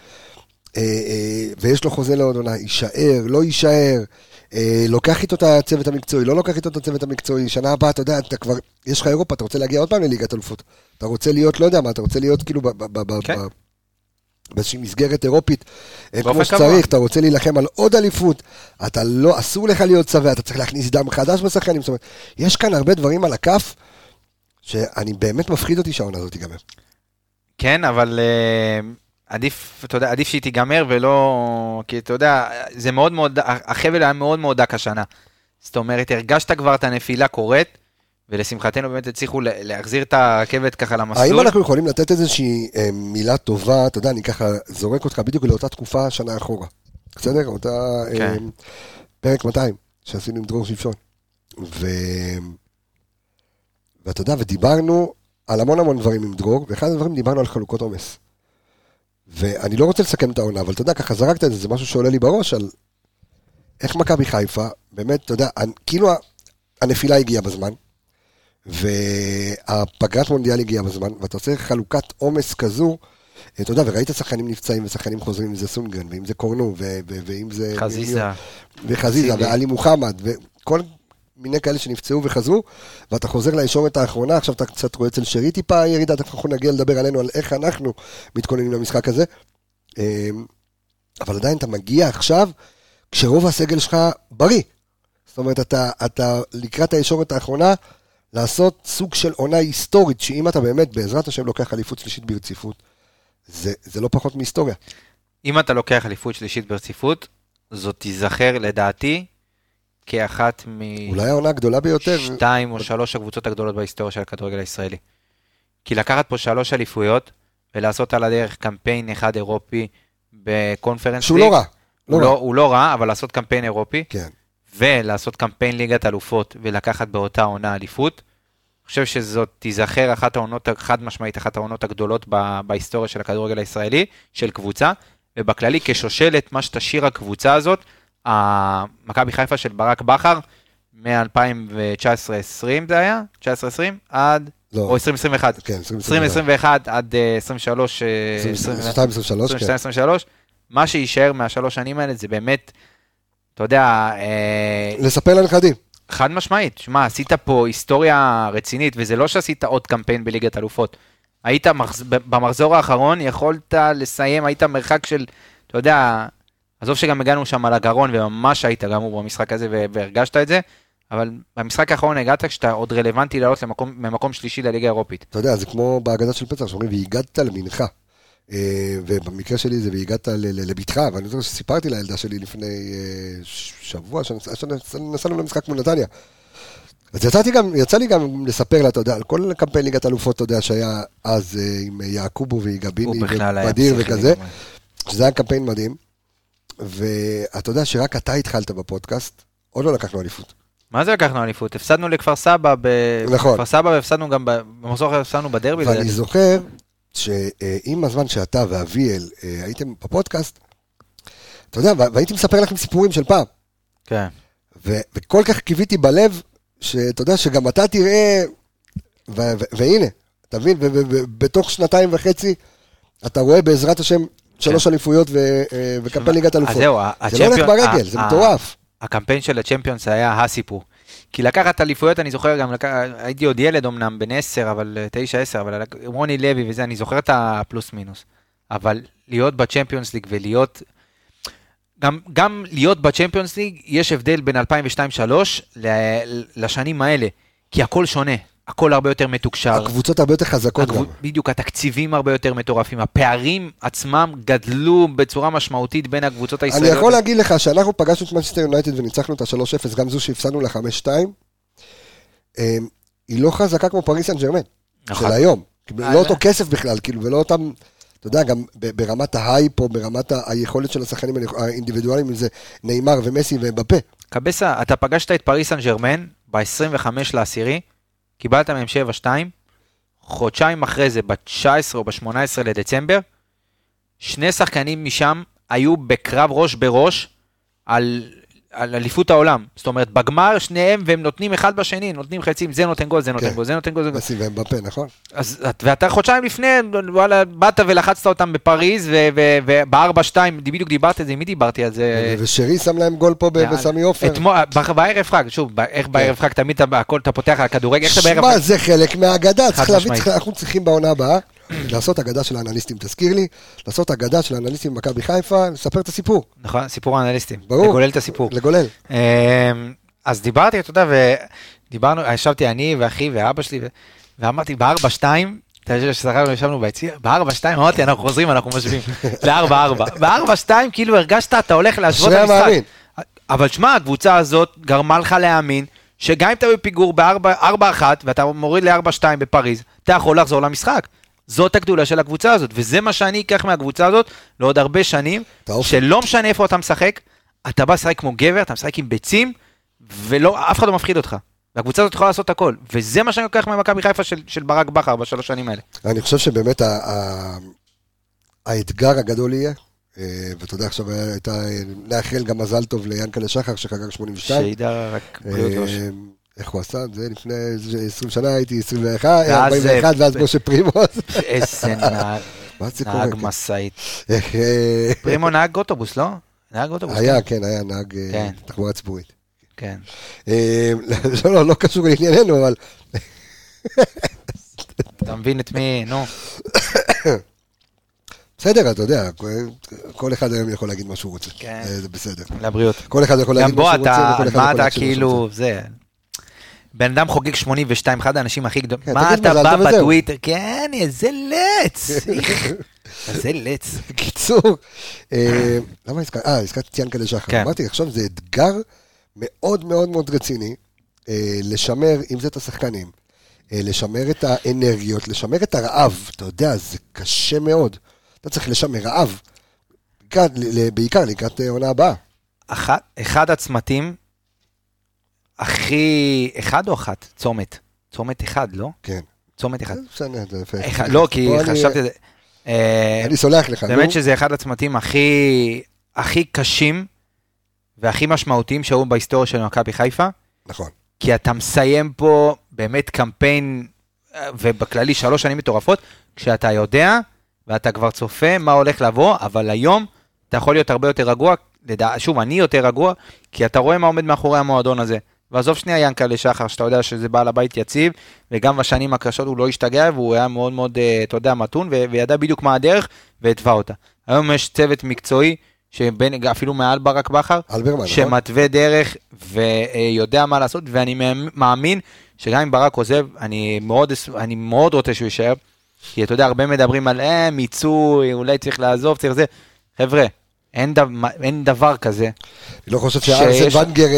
אה, אה, ויש לו חוזה לעוד עונה, יישאר, לא יישאר, לוקח איתו את הצוות המקצועי, לא לוקח איתו את הצוות המקצועי, שנה הבאה, אתה יודע, אתה כבר, יש לך אירופה, אתה רוצה להגיע עוד פעם לליגת אלופות, אתה רוצה להיות, לא יודע מה, אתה רוצה להיות כאילו כן. באיזושהי מסגרת אירופית, אה, כמו. שצריך, אתה רוצה להילחם על עוד אליפות, אתה לא, אסור לך להיות שבע, אתה צריך להכניס דם חדש בשחקנים, זאת אומרת, יש כאן הרבה דברים על הכף, שאני באמת מפחיד אותי שהעונה הזאת תיגמר. כן, אבל אה, עדיף, אתה יודע, עדיף שהיא תיגמר ולא... כי אתה יודע, זה מאוד מאוד, החבל היה מאוד מאוד דק השנה. זאת אומרת, הרגשת כבר את הנפילה קורית, ולשמחתנו באמת הצליחו להחזיר את הרכבת ככה האם למסלול. אנחנו יכולים לתת איזושהי אה, מילה טובה, אתה יודע, אני ככה זורק אותך בדיוק לאותה תקופה שנה אחורה. בסדר? אותה אה, כן. פרק 200 שעשינו עם דרור שמשון. ו... ואתה יודע, ודיברנו על המון המון דברים עם דרור, ואחד הדברים דיברנו על חלוקות עומס. ואני לא רוצה לסכם את העונה, אבל אתה יודע, ככה זרקת את זה, זה משהו שעולה לי בראש על איך מכבי חיפה, באמת, אתה יודע, כאילו הנפילה הגיעה בזמן, והפגרת מונדיאל הגיעה בזמן, ואתה עושה חלוקת עומס כזו, אתה יודע, וראית שחקנים נפצעים ושחקנים חוזרים, אם זה סונגרן, ואם זה קורנו, ואם זה... חזיזה. וחזיזה. ועלי מוחמד, וכל מיני כאלה שנפצעו וחזרו, ואתה חוזר לישורת האחרונה, עכשיו אתה קצת רואה אצל שרי טיפה ירידה, תכף אנחנו נגיע לדבר עלינו, על איך אנחנו מתכוננים למשחק הזה. אמ, אבל עדיין אתה מגיע עכשיו, כשרוב הסגל שלך בריא. זאת אומרת, אתה, אתה לקראת הישורת האחרונה, לעשות סוג של עונה היסטורית, שאם אתה באמת, בעזרת השם, לוקח אליפות שלישית ברציפות, זה, זה לא פחות מהיסטוריה. אם אתה לוקח אליפות שלישית ברציפות, זאת תיזכר לדעתי כאחת אולי העונה הגדולה ביותר. משתיים או שלוש הקבוצות הגדולות בהיסטוריה של הכדורגל הישראלי. כי לקחת פה שלוש אליפויות ולעשות על הדרך קמפיין אחד אירופי בקונפרנס שהוא לא רע. לא הוא, רע. לא, הוא לא רע, אבל לעשות קמפיין אירופי, כן. ולעשות קמפיין ליגת אלופות ולקחת באותה עונה אליפות, אני חושב שזאת תיזכר אחת העונות, חד משמעית, אחת העונות הגדולות ב- בהיסטוריה של הכדורגל הישראלי, של קבוצה, ובכללי כשושלת, מה שתשאיר הקבוצה הזאת, מכבי חיפה של ברק בכר, מ-2019-2020 זה היה? 19-20? עד, לא. או 2021. כן, 2021. 2021 עד אה, 23, אה, 22, 23, כן. 22-23, מה שיישאר מהשלוש שנים האלה זה באמת, אתה יודע, אה, לספר לנכדים. חד משמעית, שמע, עשית פה היסטוריה רצינית, וזה לא שעשית עוד קמפיין בליגת אלופות. היית מחז... במחזור האחרון, יכולת לסיים, היית מרחק של, אתה יודע, עזוב שגם הגענו שם על הגרון, וממש היית גמור במשחק הזה, והרגשת את זה, אבל במשחק האחרון הגעת כשאתה עוד רלוונטי לעלות למקום, ממקום שלישי לליגה האירופית. אתה יודע, זה כמו בהגדה של פסח, שאומרים, והגדת למנחה. אה, ובמקרה שלי זה והגעת ל- ל- לבטחה, ואני זוכר שסיפרתי לילדה שלי לפני אה, שבוע, שנסע- שנסענו למשחק מול נתניה. אז יצאתי גם, יצא לי גם לספר לה, אתה יודע, על כל קמפיין ליגת אלופות, אתה יודע, שהיה אז אה, עם יעקובו ויגביני ובדיר וכזה. שזה היה קמפיין מדהים. ואתה יודע שרק אתה התחלת בפודקאסט, עוד לא לקחנו אליפות. מה זה לקחנו אליפות? הפסדנו לכפר סבא, ב... נכון. בכפר סבא והפסדנו גם. במחזור הפסדנו בדרבי. ואני לדעתי. זוכר שעם הזמן שאתה ואביאל אה, הייתם בפודקאסט, אתה יודע, וה- והייתי מספר לכם סיפורים של פעם, כן. ו- וכל כך קיוויתי בלב, שאתה יודע, שגם אתה תראה, ו- ו- והנה, אתה מבין, ו- ו- ובתוך שנתיים וחצי, אתה רואה בעזרת השם שלוש אליפויות ו- אה, וקמפיין ליגת אלופות. זה לא הולך ברגל, זה מטורף. הקמפיין של הצ'מפיונס היה הסיפור. כי לקחת אליפויות, אני זוכר גם. הייתי עוד ילד אמנם, בן 10, אבל 9-10, אבל לק- רוני לוי וזה, אני זוכר את הפלוס מינוס. אבל להיות ב Champions League ולהיות... גם, גם להיות ב Champions League, יש הבדל בין 2002-2003 ל- לשנים האלה. כי הכל שונה, הכל הרבה יותר מתוקשר. הקבוצות הרבה יותר חזקות גם. הגבו- בדיוק, התקציבים הרבה יותר מטורפים, הפערים עצמם גדלו בצורה משמעותית בין הקבוצות אני הישראליות. יכול להגיד לך שאנחנו פגשנו את מנצ'סטר יונייטד וניצחנו אותה 3-0, גם זו שהפסדנו ל-5-2, אמ, היא לא חזקה כמו פריס סן ג'רמן, נכון. של היום. כאילו, אה, לא אותו לא. כסף בכלל, כאילו, ולא אותם, אתה יודע, גם ברמת ההייפ או ברמת היכולת של השחקנים האינדיבידואליים, אם זה ניימאר ומסי ואמבפה. קבסה, אתה פגשת את פריס סן ג'רמן ב-25 לעשירי, קיבלת מהם 7-2, חודשיים אחרי זה, ב-19 או ב-18 לדצמבר, שני שחקנים משם היו בקרב ראש בראש על, על אליפות העולם. זאת אומרת, בגמר שניהם, והם נותנים אחד בשני, נותנים חצים, זה נותן גול, זה נותן כן. גול, זה נותן גול, נותן מסי ובפה, נכון? אז, את- ואתה חודשיים לפני, וואלה, באת ולחצת אותם בפריז, וב-4-2, בדיוק דיברת על זה, עם מי דיברתי על זה? ושרי שם להם גול פה בסמי עופר. בערב חג, שוב, איך בערב חג תמיד הכל אתה פותח על הכדורגל, איך אתה בערב שמע, חג? זה חלק מהאגדה, אנחנו צריכים בעונה הבאה לעשות אגדה של האנליסטים, תזכיר לי, לעשות אגדה של האנליסטים במכבי חיפה, לספר את הסיפור, נכון, סיפור האנליסטים, ברור. לגולל את הסיפור. לגולל. אמ, אז דיברתי, אתה יודע, ודיברנו, ישבתי אני ואחי ואבא שלי, ואמרתי, בארבע שתיים, אתה יודע ששחקנו, ישבנו ביציע, בארבע שתיים, אמרתי, אנחנו חוזרים, אנחנו משווים, לארבע ארבע. בארבע שתיים, כאילו הרגשת, אתה הולך להשוות את המשחק. אבל שמע, הקבוצה הזאת גרמה לך להאמין, שגם אם אתה בפיגור בארבע אחת, ואתה מוריד לארבע שתיים בפריז, אתה יכול לחזור למשחק. זאת הגדולה של הקבוצה הזאת, וזה מה שאני אקח מהקבוצה הזאת לעוד הרבה שנים, אופי. שלא משנה איפה אתה משחק, אתה בא לשחק כמו גבר, אתה משחק עם ביצים, ואף אחד לא מפחיד אותך. והקבוצה הזאת יכולה לעשות הכל, וזה מה שאני לוקח ממכבי חיפה של, של ברק בכר בשלוש שנים האלה. אני חושב שבאמת ה- ה- האתגר הגדול יהיה, אה, ואתה יודע, עכשיו הייתה, אה, לאחל גם מזל טוב ליענקלה שחר שחגג 82. שידע רק בריאות אה, ראש. איך הוא עשה את זה? לפני איזה 20 שנה הייתי 21, ואז, 41, ואז משה פרימוס. איזה נהג, מה זה קורה? נהג כן? משאית. אה, פרימו נהג אוטובוס, לא? נהג אוטובוס. היה, כן, היה נהג אה, כן. תחבורה ציבורית. כן. אה, לא, לא, לא קשור לענייננו, אבל אתה מבין את מי, נו. בסדר, אתה יודע, כל אחד היום יכול להגיד מה שהוא רוצה. כן. זה בסדר. לבריאות. כל אחד יכול גם להגיד בוא, מה שהוא רוצה, אתה, מה יכול אתה מה שהוא כאילו. זה... בן אדם חוגג 82, אחד האנשים הכי גדולים. כן, מה אתה בא. בטוויטר? כן, איזה לץ. איזה לץ. קיצור, אה, למה הזכרתי? אה, הזכרתי את ינקלה שחר. כן. אמרתי, עכשיו זה אתגר מאוד מאוד מאוד רציני, אה, לשמר, אם זה את השחקנים, אה, לשמר את האנרגיות, לשמר את הרעב. אתה יודע, זה קשה מאוד. אתה צריך לשמר רעב. בעיקר- לקראת העונה הבאה. אחד הצמתים הכי... אחד או אחת? צומת. צומת אחד, לא? כן. צומת אחד. בסדר, זה יפה. לא, כי חשבתי... אה, אני סולח לך, נו. באמת שזה אחד הצמתים הכי, הכי קשים והכי משמעותיים שהיו בהיסטוריה של מכבי חיפה, נכון. כי אתה מסיים פה באמת קמפיין, אה, ובכללי שלוש שנים מטורפות, כשאתה יודע ואתה כבר צופה מה הולך לבוא, אבל היום אתה יכול להיות הרבה יותר רגוע, לדע... שוב, אני יותר רגוע, כי אתה רואה מה עומד מאחורי המועדון הזה. ועזוב שנייה ינקלה שחר, שאתה יודע שזה בעל הבית יציב, וגם בשנים הקשות הוא לא השתגע, והוא היה מאוד מאוד, אה, אתה יודע, מתון, ו- וידע בדיוק מה הדרך, והתווה אותה. היום יש צוות מקצועי, שבין, אפילו מעל ברק בכר, נכון? שמתווה דרך ויודע מה לעשות, ואני מאמין שגם אם ברק עוזב, אני מאוד, אני מאוד רוצה שהוא יישאר, כי אתה יודע, הרבה מדברים על אה, מיצוי, אולי צריך לעזוב, צריך זה. חבר'ה, אין, דו, אין דבר כזה. אני לא חושב שארסן ונגר, אה,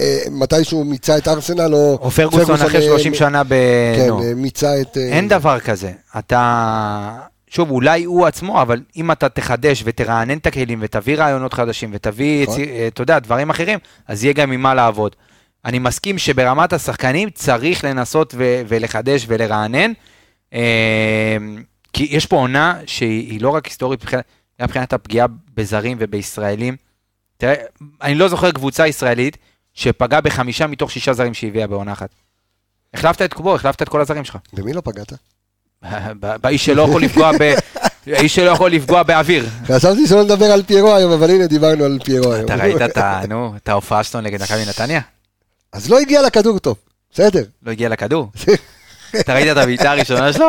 אה, מתישהו מיצה את ארסנל, או... או פרגוסון אחרי 30 אה, שנה ב... כן. אה, מיצה את... אה, אין דבר כזה. אתה... שוב, אולי הוא עצמו, אבל אם אתה תחדש ותרענן את הכלים ותביא רעיונות חדשים ותביא, נכון. אתה יודע, דברים אחרים, אז יהיה גם עם מה לעבוד. אני מסכים שברמת השחקנים צריך לנסות ו- ולחדש ולרענן, אה, כי יש פה עונה שהיא היא לא רק היסטורית, מבחינת- גם מבחינת הפגיעה בזרים ובישראלים. תראה, אני לא זוכר קבוצה ישראלית שפגעה בחמישה מתוך שישה זרים שהביאה בעונה אחת. החלפת את קובו, החלפת את כל הזרים שלך. במי לא פגעת? באיש שלא יכול לפגוע ב... האיש שלא יכול לפגוע באוויר. חשבתי שלא נדבר על פיירו היום, אבל הנה דיברנו על פיירו היום. אתה ראית את ה... נו, את ההופעה שלו נגד מכבי נתניה? אז לא הגיע לכדור טוב, בסדר. לא הגיע לכדור. אתה ראית את הבעיטה הראשונה שלו?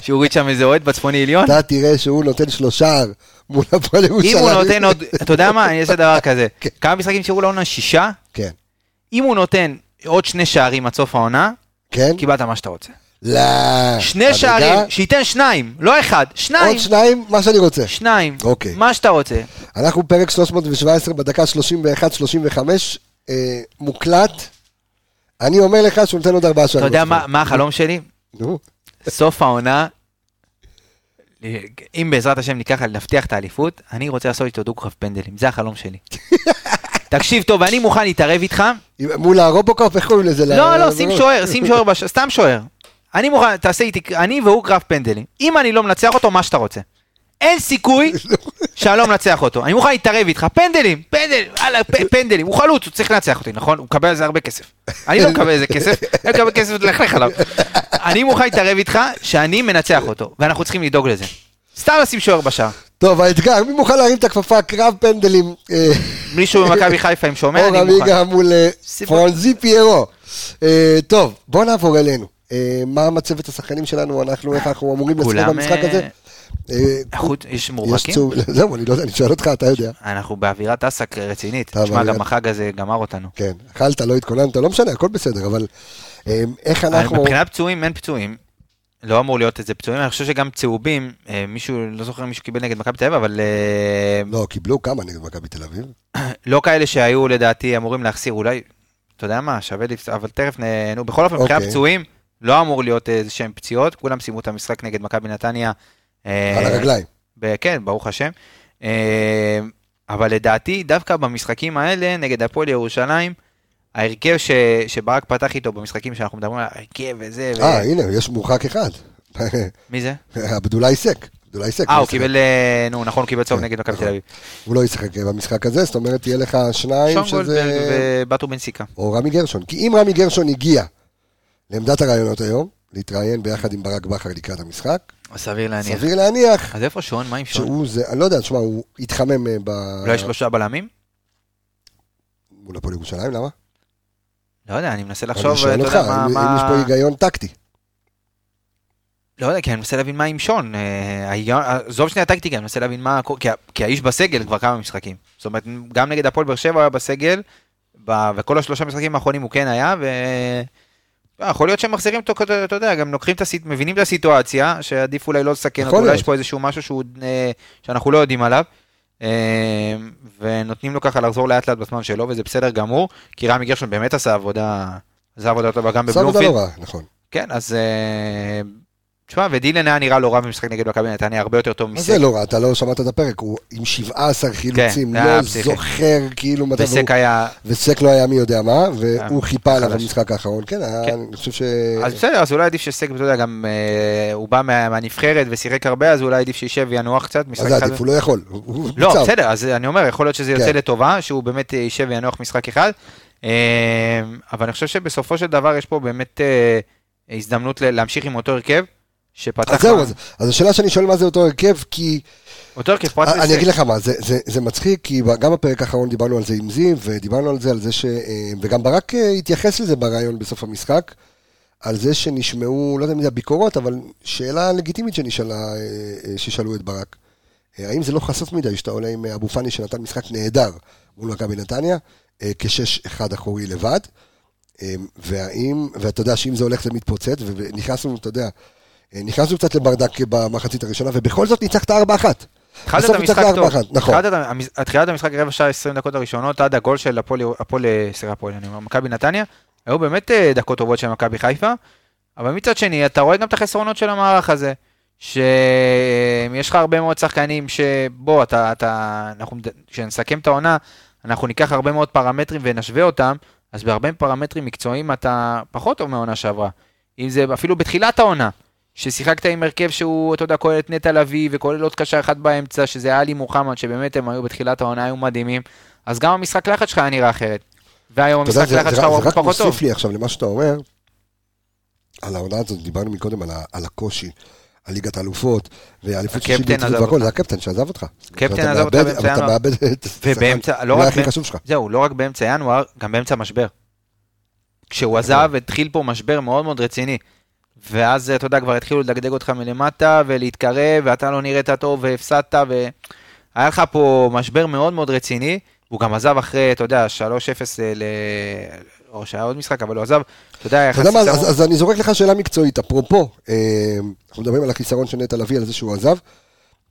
שהוא הוריד שם איזה אוהד בצפוני עליון? אתה תראה שהוא נותן שלושה מול הפועל אם ירושלים. הוא נותן עוד... אתה יודע מה? אני אעשה דבר כזה. כן. כמה משחקים שירו לעונה? שישה? כן, אם הוא נותן עוד שני שערים עד סוף העונה, כן? קיבלת מה שאתה רוצה. לא. שני אתה יודע? שערים, שייתן שניים, לא אחד, שניים. עוד שניים, מה שאני רוצה. שניים. אוקיי. מה שאתה רוצה. אנחנו פרק 317 בדקה 31-35, אה, מוקלט. אני אומר לך שהוא נותן עוד ארבעה אתה שערים. יודע מה מה החלום שלי? נו, סוף העונה, אם בעזרת השם ניקח, נבטיח את האליפות, אני רוצה לעשות איתו דו-קרב פנדלים, זה החלום שלי. תקשיב טוב, אני מוכן להתערב איתך. מול הרובוקופ, איך קוראים לזה? לא, לא, שים שוער, שים שוער, סתם שוער. אני מוכן, תעשה איתי, אני והוא קרב פנדלים. אם אני לא מנצח אותו, מה שאתה רוצה. אין סיכוי שאני לא מנצח אותו. אני מוכן להתערב איתך, פנדלים, פנדלים. הוא חלוץ, הוא צריך לנצח אותי, נכון? הוא מקבל על זה הרבה כסף. אני לא מקבל על זה כסף, אני מקבל כסף ללכלך עליו. אני מוכן להתערב איתך שאני מנצח אותו, ואנחנו צריכים לדאוג לזה. סתם לשים שוער בשער. טוב, האתגר, מי מוכן להרים את הכפפה? קרב פנדלים. אה, מישהו במכבי חיפה, אם שומע, אור אני מוכן. עמיגה מול אה, סיפור. פרנזי פיירו. אה, טוב, בוא נעבור אלינו. מה מצבת השחקנים שלנו? אנחנו, איך אנחנו אמורים כולם, במשחק הזה? אה, החוץ- יש מורחקים? זהו, אני לא יודע, אני שואל אותך, אתה יודע. אנחנו באווירת אסק רצינית. תשמע, גם החג הזה גמר אותנו. כן, אכלת, לא התכוננת, לא משנה, הכל בסדר, אבל אה, איך אנחנו... מבחינת פצועים, אין פצועים. לא אמור להיות איזה פצועים, אני חושב שגם צהובים, אה, מישהו, לא זוכר אם מישהו קיבל נגד מכבי תל אביב, אבל אה, לא, קיבלו כמה נגד מכבי תל אביב. לא כאלה שהיו לדעתי אמורים להחסיר, אולי, אתה יודע מה, שווה לפס... אבל תכף, נה- נו, בכל אופן, מבחינת אוקיי. פצועים, לא אמור להיות איזה שהם פציעות, כולם סיימו את המשחק נגד מכבי נתניה. אה, על הרגליים. ב- כן, ברוך השם. אה, אבל לדעתי, דווקא במשחקים האלה, נגד הפועל ירושלים, ההרכב ש... שברק פתח איתו במשחקים שאנחנו מדברים על ההרכב וזה, ו... אה, הנה, יש מורחק אחד. מי זה? עבדולאי סק. עבדולאי סק. אה, הוא. קיבל, אה, נו, נכון, הוא קיבל צהוב כן, נגד מכבי נכון. תל אביב. הוא לא ישחק במשחק הזה, זאת אומרת, יהיה לך שניים שון שזה... גולדברג ובטו בן סיקה. או רמי גרשון. כי אם רמי גרשון הגיע לעמדת הרעיונות היום, להתראיין ביחד עם ברק בכר לקראת המשחק, סביר להניח. סביר להניח אז איפה שון? מה עם שון? שהוא זה, אני לא יודע, תשמע, הוא התחמם אה, ב... יש שלושה בלמים? מול הפועל ירושלים, למה? לא יודע, אני מנסה אני לחשוב, שואל אתה אותך. אם יש פה היגיון טקטי. לא יודע, כי אני מנסה להבין מה עם שון. אה, ההיגיון- עזוב שנייה טקטיקה, אני מנסה להבין מה... כי האיש בסגל כבר כמה משחקים. זאת אומרת, גם נגד הפועל באר שבע הוא היה בסגל, וכל השלושה משחקים האחרונים הוא כן היה, ו... אה, יכול להיות שהם מחזירים אותו, אתה יודע, גם לוקחים את הסיט... מבינים את הסיטואציה, שעדיף אולי לא לסכן אותו, אולי. יש פה איזשהו משהו שהוא, אה, שאנחנו לא יודעים עליו, אה, ונותנים לו ככה לחזור לאט לאט בזמן שלו, וזה בסדר גמור, כי רמי גרשון באמת עשה עבודה, עשה עבודה טובה גם עשה עבודה בבלומפילד. לא רע, נכון. כן, אז... אה, תשמע, ודילן היה נראה לא רע במשחק נגד מכבי נתניה, הרבה יותר טוב מה מסק. זה לא רע? אתה לא שמעת את הפרק, הוא עם 17 חילוצים, זה היה לא. זוכר כאילו מתי... וסק היה... וסק לא היה מי יודע מה, והוא אה, חיפה עליו. במשחק האחרון, כן, היה- כן. אני חושב ש... אז בסדר, אז אולי עדיף שסק, אתה יודע, גם אה, הוא בא מה- מהנבחרת ושיחק הרבה, אז אולי עדיף שישב וינוח קצת. מה אחד. עדיף? הוא לא יכול. לא. בסדר, אז אני אומר, יכול להיות שזה יוצא כן. לטובה, שהוא באמת אה, יישב וינוח משחק אחד. אה, אבל אני חושב שבסופו של דבר יש פה באמת אה, הזדמנות להמשיך עם אותו הרכב, שפתח... אז זהו, אז, אז השאלה שאני שואל מה זה אותו הרכב, כי... אותו הרכב פרט אני לזה. אגיד לך מה, זה, זה, זה מצחיק, כי גם בפרק האחרון דיברנו על זה עם זיו, ודיברנו על זה, על זה ש... אה, וגם ברק אה, התייחס לזה בריאיון בסוף המשחק, על זה שנשמעו, לא יודע אם זה הביקורות, אבל שאלה לגיטימית שנשאלה, אה, ששאלו את ברק. האם זה לא חשוף מדי שאתה עולה עם אבו פאני שנתן משחק נהדר מול מכבי נתניה, כשש-אחד אחורי לבד, והאם, ואתה יודע שאם זה הולך זה מתפוצץ, ונכנסנו, אתה יודע, נכנסנו קצת לברדק במחצית הראשונה, ובכל זאת ניצחת 4-1. התחלת את בסוף המשחק ניצחת טוב. 4-1, נכון. התחילת המשחק רבע שעה 20 דקות הראשונות עד הגול של הפועל, הפועל, סליחה, הפועל, אני אומר, מכבי נתניה. היו באמת אה, דקות טובות של מכבי חיפה, אבל מצד שני, אתה רואה גם את החסרונות של המערך הזה. שיש לך הרבה מאוד שחקנים שבוא, אתה, אתה, אנחנו, כשנסכם את העונה, אנחנו ניקח הרבה מאוד פרמטרים ונשווה אותם, אז בהרבה פרמטרים מקצועיים אתה פחות טוב מהעונה שעברה. אם זה אפילו בתחילת העונה, ששיחקת עם הרכב שהוא, אתה יודע, כולל את נטע לביא וכולל עוד קשר אחד באמצע, שזה עלי מוחמד, שבאמת הם היו בתחילת העונה, היו מדהימים, אז גם המשחק לחץ שלך היה נראה אחרת. והיום המשחק זה, לחץ זה, שלך זה הוא רק פחות טוב. מוסיף לי עכשיו למה שאתה אומר, על העונה הזאת, דיברנו מקודם על, על הקושי, על ליגת האלופות, ואליפות שישית ביציבות והכל. זה הקפטן שעזב אותך. קפטן עזב אותך באמצע אבל אתה ינואר. מאבד את ובאמצע, לא רק הכי ב- חשוב שלך. זהו, לא רק באמצע ינואר, גם באמצע משבר. כשהוא עזב, התחיל פה משבר מאוד מאוד רציני. ואז, אתה יודע, כבר התחילו לדגדג אותך מלמטה, ולהתקרב, ואתה לא נראית טוב, והפסדת, והיה לך פה משבר מאוד מאוד רציני. הוא גם עזב אחרי, אתה יודע, 3-0 ל... או שהיה עוד משחק, אבל הוא עזב, אתה יודע, יחסית... אז, אז אני זורק לך שאלה מקצועית, אפרופו, אה, אנחנו מדברים על החיסרון של נטע לביא, על זה שהוא עזב,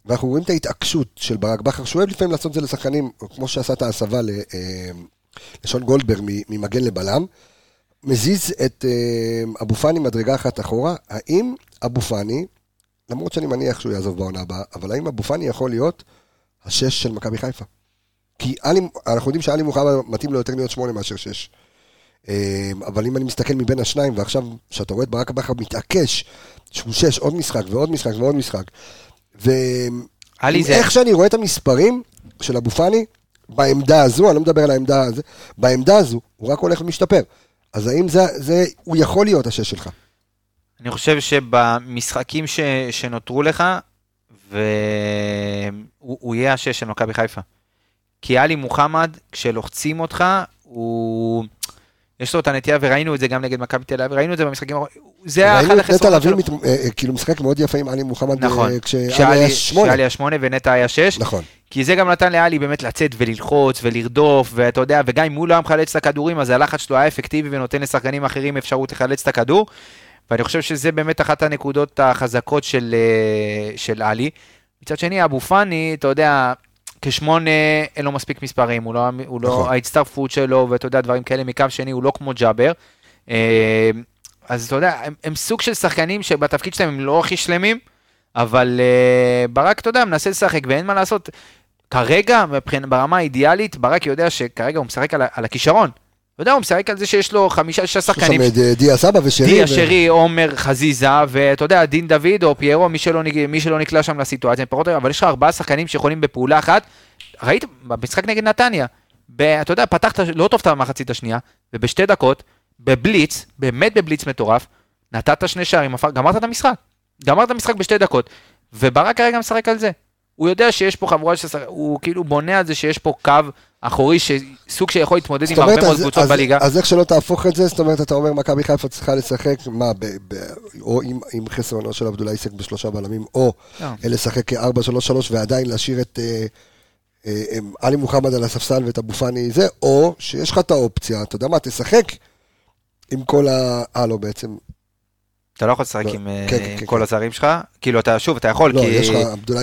ואנחנו רואים את ההתעקשות של ברק בכר, שהוא אוהב לפעמים לעשות את זה לשחקנים, כמו שעשה את ההסבה אה, לשון גולדברג ממגן לבלם, מזיז את אה, אבו פאני מדרגה אחת אחורה, האם אבו פאני, למרות שאני מניח שהוא יעזוב בעונה הבאה, אבל האם אבו פאני יכול להיות השש של מכבי חיפה? כי עלי, אנחנו יודעים שעלי מוחמד מתאים לו יותר להיות שמונה מאשר שש. אה, אבל אם אני מסתכל מבין השניים, ועכשיו, כשאתה רואה את ברק בכר מתעקש, שהוא שש, עוד משחק ועוד משחק ועוד משחק. ואיך שאני רואה את המספרים של אבו פאני, בעמדה הזו, אני לא מדבר על העמדה הזו, בעמדה הזו, הוא רק הולך ומשתפר. אז האם זה, זה, הוא יכול להיות השש שלך? אני חושב שבמשחקים ש... שנותרו לך, והוא הוא יהיה השש של מכבי חיפה. כי עלי מוחמד, כשלוחצים אותך, הוא... יש לו את הנטייה, וראינו את זה גם נגד מכבי תל אביב, ראינו את זה במשחקים, זה היה אחד ראינו את נטע החסרונות לביא שלו. מת- אה, אה, כאילו משחק מאוד יפה עם עלי מוחמד, אה, נכון, כשעלי היה שמונה. כשעלי היה שמונה ונטע היה שש, נכון. כי זה גם נתן לאלי באמת לצאת וללחוץ ולרדוף, ואתה יודע, וגם אם הוא לא היה מחלץ את הכדורים, אז הלחץ שלו היה אפקטיבי ונותן לשחקנים אחרים אפשרות לחלץ את הכדור. ואני חושב שזה באמת אחת הנקודות החזקות של, אה, של עלי. מצד שני, אבו פאני, אתה יודע, כשמונה אין לו מספיק מספרים, הוא לא, הוא לא נכון. ההצטרפות שלו, ואתה יודע, דברים כאלה, מקו שני הוא לא כמו ג'אבר. אה, אז אתה יודע, הם, הם סוג של שחקנים שבתפקיד שלהם הם לא הכי שלמים, אבל uh, ברק, אתה יודע, מנסה לשחק ואין מה לעשות. כרגע, מבחינ... ברמה האידיאלית, ברק יודע שכרגע הוא משחק על, על הכישרון. אתה יודע, הוא משחק על זה שיש לו חמישה-שישה יש שחקנים. שם את אה, דיה סבא ושרי. דיה, ו- שרי, עומר, חזיזה, ואתה יודע, דין דוד או פיירו, מי שלא, מי שלא נקלע שם לסיטואציה, פחות, אבל יש לך ארבעה שחקנים שיכולים בפעולה אחת. ראית, במשחק נגד נתניה, ב- אתה יודע, פתחת לא טוב את המחצית השנייה, ובשתי דקות, בבליץ, באמת בבליץ מטורף, נתת שני שערים, גמרת את המשחק. גמרת את המשחק בשתי דקות, וברק כרגע משחק על זה. הוא יודע שיש פה חבורה של שחקנים, הוא כאילו בונה על זה שיש פה קו אחורי, סוג שיכול להתמודד עם הרבה מאוד קבוצות בליגה. אז איך שלא תהפוך את זה, זאת אומרת, אתה אומר, מכבי חיפה צריכה לשחק, מה, ב- ב- או עם- עם חסרונו של עבדולאי עיסק בשלושה בלמים, או לא. לשחק 4-3-3 ועדיין להשאיר את אה, אה, אה, עלי מוחמד על הספסל ואת אבו פאני זה, או שיש לך את האופציה, אתה יודע מה, תשחק עם כל ה... אה, לא, בעצם, אתה לא יכול לשחק לא, עם אה, כן, כן, עם כל כן. הזרים שלך, כאילו אתה, שוב, אתה יכול, לא,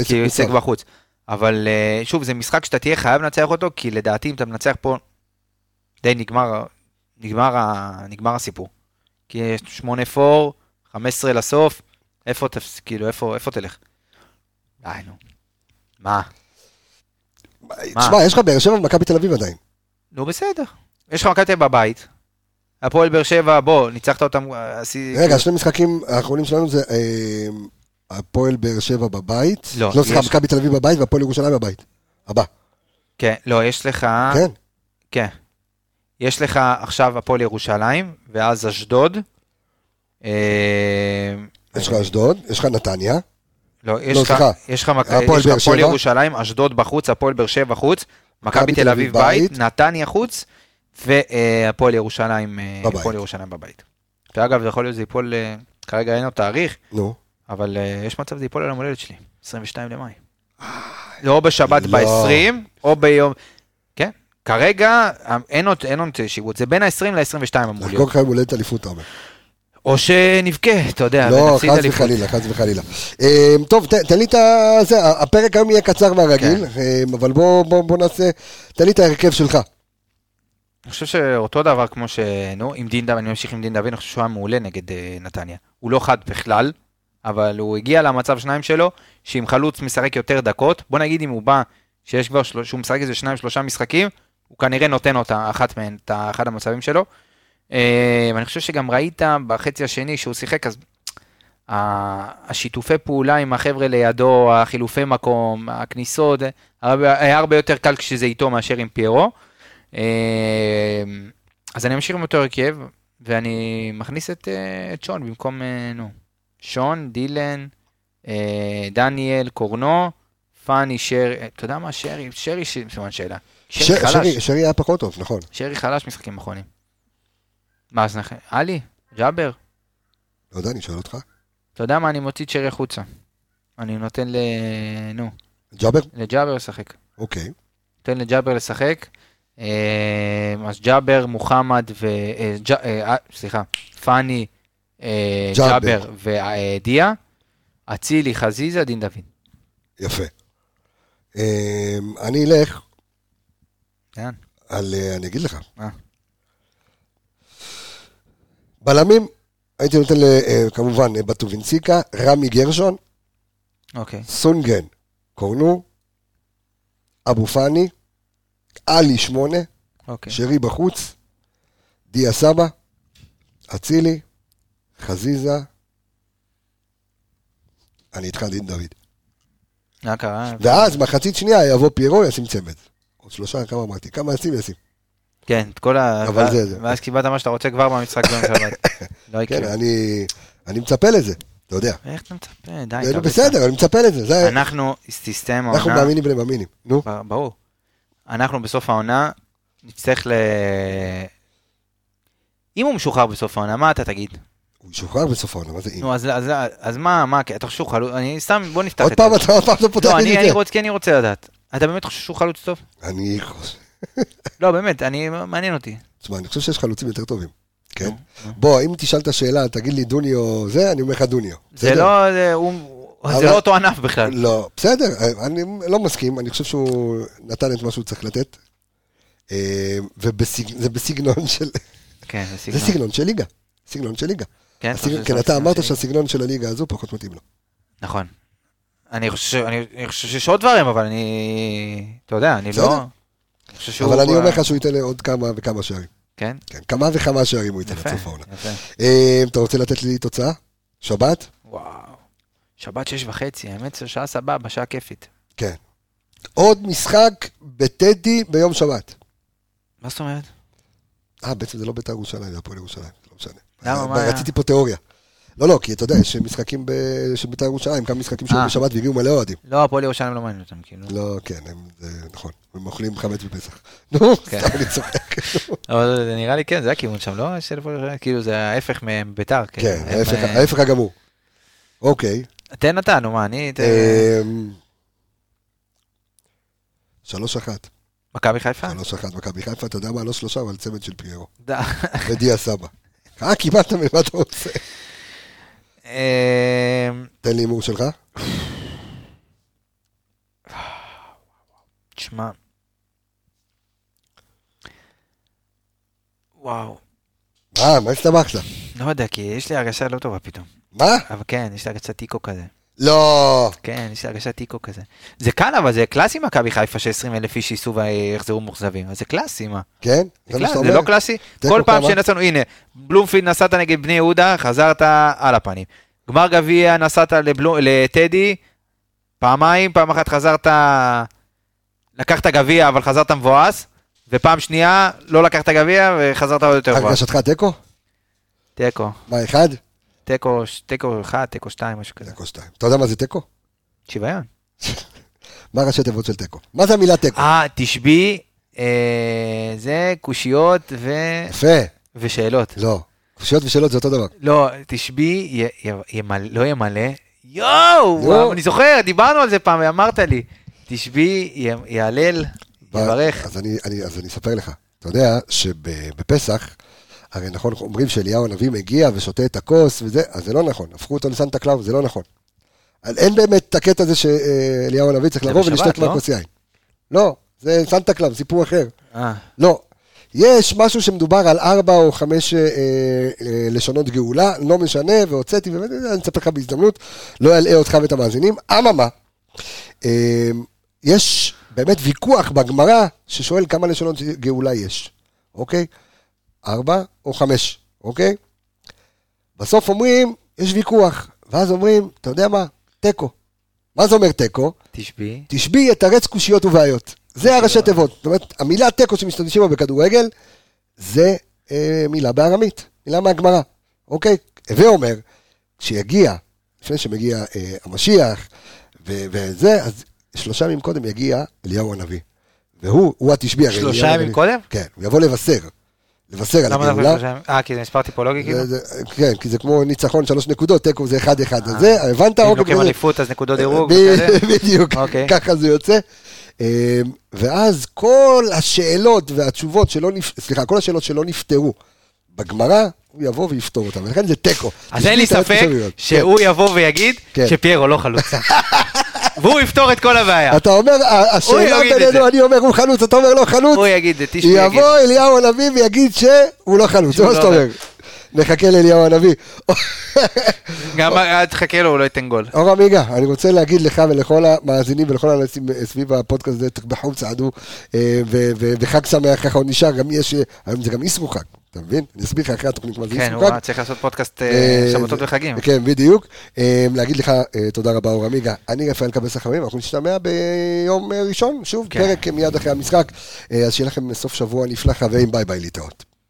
כי הישג מוצר. בחוץ. אבל אה, שוב, זה משחק שאתה תהיה חייב לנצח אותו, כי לדעתי אם אתה מנצח פה, די נגמר, נגמר, הסיפור. כי יש 8 פור, 15 לסוף, איפה, תפס- כאילו, איפה, איפה תלך? די, נו. מה? תשמע, יש לך באר שבע ומכבי תל אביב עדיין. נו, בסדר. יש לך מכבי תל אביב בבית, הפועל באר שבע, בוא, ניצחת אותם, אה. רגע, שני משחקים האחרונים שלנו זה אה, הפועל באר שבע בבית. לא, לא, סליחה, מכבי תל אביב בבית והפועל ירושלים בבית. הבא. כן, לא, יש לך... כן? כן. יש לך עכשיו הפועל ירושלים, ואז אשדוד, אה, יש לך אשדוד, יש לך נתניה. לא, יש לא, לך. יש הפועל. ירושלים, אשדוד בחוץ, הפועל באר שבע חוץ, מכבי תל אביב בית, נתניה חוץ, והפועל ירושלים, אה. הפועל ירושלים בבית. ואגב, זה יכול להיות שזה ייפול, אה, כרגע אין לו תאריך, נו. אבל אה, יש מצב שזה ייפול על יום הולדת שלי, 22 למאי. או בשבת לא. ב-20, או ביום... כן, כרגע אין עוד שיבוץ, זה בין ה-20 ל-22 אמור לחגוג להיות. לך יום הולדת אליפות, אתה אומר. או שנבכה, אתה יודע, לא, חס. וחלילה, חס וחלילה. טוב, תן לי את ה... הפרק היום יהיה קצר מהרגיל, כן. אבל בוא נעשה... תן לי את ההרכב שלך. אני חושב שאותו דבר כמו ש... נו, עם דין דוד, אני ממשיך עם דין דוד, אני חושב שהוא היה מעולה נגד אה, נתניה. הוא לא חד בכלל, אבל הוא הגיע למצב שניים שלו, שאם חלוץ משחק יותר דקות, בוא נגיד אם הוא בא, שיש כבר, של... שהוא משחק איזה שניים שלושה משחקים, הוא כנראה נותן אותה, אחת מהן, את אחד המצבים שלו. אה, ואני חושב שגם ראית בחצי השני שהוא שיחק, אז השיתופי פעולה עם החבר'ה לידו, החילופי מקום, הכניסות, היה הרבה יותר קל כשזה איתו מאשר עם פיירו. אה, אז אני ממשיך עם אותו הרכב, ואני מכניס את, אה, את שון במקום, אה, נו, שון, דילן, אה, דניאל, קורנו, פאני, שרי, אתה יודע מה, שרי, שרי, סימן שאלה. שרי חלש, שרי- שרי היה פחות טוב, נכון. שרי חלש משחקים אחרונים. מה, אז נכ... עלי, ג'אבר, לא יודע, אני שואל אותך. אתה יודע מה, אני מוציא את שרי החוצה. אני נותן ל... נו, ג'אבר? לג'אבר לשחק. אוקיי. נותן לג'אבר לשחק. אה, אז ג'אבר, מוחמד ו... אה, אה, סליחה, פאני, ג'אבר. ודיה. אצילי, חזיזה, דין דוד. יפה. אני אלך לאן? על... אני אגיד לך. אה. בלמים, הייתי נותן כמובן בטובינציקה, רמי גרשון, אוקיי. סונגרן, קורנו, אבו פאני, עלי שמונה, אוקיי. שרי בחוץ, דיה סבא, אצילי, חזיזה, אני איתך דין דוד. מה קרה? ואז מחצית שנייה יבוא פיירו, ישים צמד. עוד שלושה, כמה אמרתי? כמה ישים ישים. כן, את כל ה... אבל זה- זה. ואז קיבלת מה שאתה רוצה כבר במשחק ביום שבת. לא כן, יקרה. אני, אני מצפה לזה, אתה יודע. איך אתה מצפה? די, אתה בסדר, אני מצפה לזה. זה, אנחנו, סיסטם אנחנו העונה, מאמינים בני מאמינים. נו, ברור. אנחנו בסוף העונה נצטרך ל... אם הוא משוחרר בסוף העונה, מה אתה תגיד? הוא ישוחרר בסוף העונה, מה זה אם? נו, אז, אז, אז מה, מה, אתה חושב שהוא חלוץ? אני סתם, בוא נפתח עוד את פעם זה. אתה עוד פעם אתה פותח לא, לי אני, את אני זה. רוצה, כי אני רוצה לדעת. אתה באמת חושב שהוא חלוץ טוב? אני חושב... לא, באמת, אני, מעניין אותי. תשמע, אני חושב שיש חלוצים יותר טובים. כן? בוא, אם תשאל את השאלה, תגיד לי דוניו זה, אני אומר לך דוניו. זה? לא, הוא, אבל- זה לא אותו ענף בכלל. לא, בסדר, אני לא מסכים, אני חושב שהוא נתן את מה שהוא צריך לתת. אה, וזה בסגנון של... כן, זה זה סגנון. סגנון של ליגה. סגנון של ליגה. כן, הסגנון- חושב כן, אתה סגנון אמרת. שהסגנון של הליגה הזו פחות מתאים לו. נכון. אני חושב, אני, אני חושב שיש עוד דברים, אבל אני, אתה יודע, אני. לא... אני חושב שהוא... אבל אני אומר אה, לך שהוא ייתן עוד כמה וכמה שערים. כן, כן, כמה וכמה שערים הוא ייתן סוף העונה. אה, אתה רוצה לתת לי תוצאה? שבת? וואו. שבת שש וחצי, האמת זו שעה סבבה, שעה כיפית. כן. עוד משחק בטדי ביום שבת. מה זאת אומרת? אה, בעצם זה לא בית"ר ירושלים, זה הפועל ירושלים, לא משנה. למה, מה היה? רציתי פה תיאוריה. לא, לא, כי אתה יודע, יש משחקים של בית"ר ירושלים, כמה משחקים שהיו אה. בשבת והגיעו מלא אוהדים. לא, הפועל ירושלים לא מעניין אותם, כאילו. לא, כן, הם, זה נכון, הם אוכלים חמץ בפסח. נו, כן. סתם אני צוחק. אבל זה נראה לי כן, זה הכיוון שם, לא? כאילו זה ההפך מביתר. כן, ההפך- אה, ההפך הגמור. אוקיי. תן אתה, נו מה, אני... אמ, שלוש אחת. מכבי חיפה? שלוש אחת מכבי חיפה, אתה יודע מה? לא שלושה, אבל צמד של פיירו. ודיה סבא. אה, קיבלת ממה אתה רוצה. אה, תן לי הימור שלך. תשמע. וואו. אה, מה הסתבכת? לא יודע, כי יש לי הרגשה לא טובה פתאום. מה? אבל כן, יש לי הרגשת תיקו כזה. לא. כן, יש לי הרגשת תיקו כזה. זה קל, אבל זה קלאסי מכבי חיפה ש-20 אלף איש ייסעו ויחזרו מאוכזבים. אז זה קלאסי, מה? כן? זה, שאתה זה? לא קלאסי? כל פעם? שנסענו, הנה, בלומפילד נסעת נגד בני יהודה, חזרת על הפנים. גמר גביע נסעת לבלו- לטדי, פעמיים, פעם אחת חזרת, לקחת גביע אבל חזרת מבואס, ופעם שנייה לא לקחת גביע וחזרת עוד יותר מבואס. הרגשתך תיקו? תיקו. מה, אחד? תיקו, תיקו אחד, תיקו שתיים, משהו כזה. תיקו שתיים. אתה יודע מה זה תיקו? שוויון. מה ראשי תיבות של תיקו? מה זה המילה תיקו? אה, תשבי, אה, זה קושיות ו... יפה. ושאלות. לא. קושיות ושאלות זה אותו דבר. לא, תשבי, י- י- ימלא, לא ימלא, יואו, יואו. אני זוכר, דיברנו על זה פעם ואמרת לי, תשבי, יהלל, יברך. אז אני, אני, אז אני אספר לך. אתה יודע שבפסח, הרי נכון, אומרים שאליהו הנביא מגיע ושותה את הכוס וזה, אז זה לא נכון. הפכו אותו לסנטה קלאוס, זה לא נכון. אין באמת את הקטע הזה שאליהו הנביא צריך לבוא ולשתות לא? מהכוס יין. לא, זה סנטה קלאוס, סיפור אחר. אה, לא. יש משהו שמדובר על ארבע או חמש אה, אה, לשונות גאולה, לא משנה, והוצאתי, באמת, אני אספר לך בהזדמנות, לא אלאה אותך ואת המאזינים. אממה, אה, יש באמת ויכוח בגמרא ששואל כמה לשונות גאולה יש, אוקיי? ארבע או חמש, אוקיי? בסוף אומרים, יש ויכוח, ואז אומרים, אתה יודע מה? תיקו. מה זה אומר תיקו? תשבי. תשבי יתרץ קושיות ובעיות. זה הראשי תיבות. זאת אומרת, המילה תיקו שמשתמשים בה בכדורגל, זה אה, מילה בארמית, מילה מהגמרא, אוקיי? הווה אומר, כשיגיע, לפני שמגיע אה, המשיח, ו- וזה, אז שלושה ימים קודם יגיע אליהו הנביא. והוא, הוא התשבי הרי. שלושה ימים. קודם? כן, הוא יבוא לבשר. לבשר על הגאולה. אה, כי זה מספר טיפולוגי כאילו? כן, כי זה כמו ניצחון שלוש נקודות, תיקו זה אחד אחד. אז אה. זה, הבנת? אם אוקיי, לוקחים אליפות אז נקודות דירוג ב- וכזה? בדיוק, אוקיי. ככה זה יוצא. אה, ואז כל השאלות והתשובות שלא, נפ- סליחה, כל השאלות שלא נפתרו בגמרא, הוא יבוא ויפתור אותן, ולכן זה תיקו. אז אין לי ספק. שהוא יבוא ויגיד כן. שפיירו לא חלוץ. והוא יפתור את כל הבעיה. אתה אומר, השאלה בינינו. אני אומר הוא חלוץ, אתה אומר לא חלוץ, הוא יגיד, תשבי יגיד. יבוא אליהו הנביא ויגיד שהוא לא חלוץ, זה מה לא שאתה אומר. נחכה לאליהו הנביא. גם אל תחכה לו, הוא לא ייתן גול. אור עמיגה, אני רוצה להגיד לך ולכל המאזינים ולכל האנשים סביב הפודקאסט הזה, תחבחו, צעדו, אה, וחג שמח, ככה עוד נשאר, גם יש, היום זה גם איסרו חג, אתה מבין? אני אסביר לך אחרי התוכנית מה זה כן, איסרו הוא. צריך לעשות פודקאסט אה, אה, שבתות וחגים. כן, בדיוק. אה, להגיד לך תודה רבה, אור עמיגה. אני רפאל קבס החברים, אנחנו נשתמע ביום ראשון, שוב, כן. פרק מיד אחרי המשחק. אז שיהיה לכם סוף שבוע נפלא, חברים, ביי ביי, להתראות.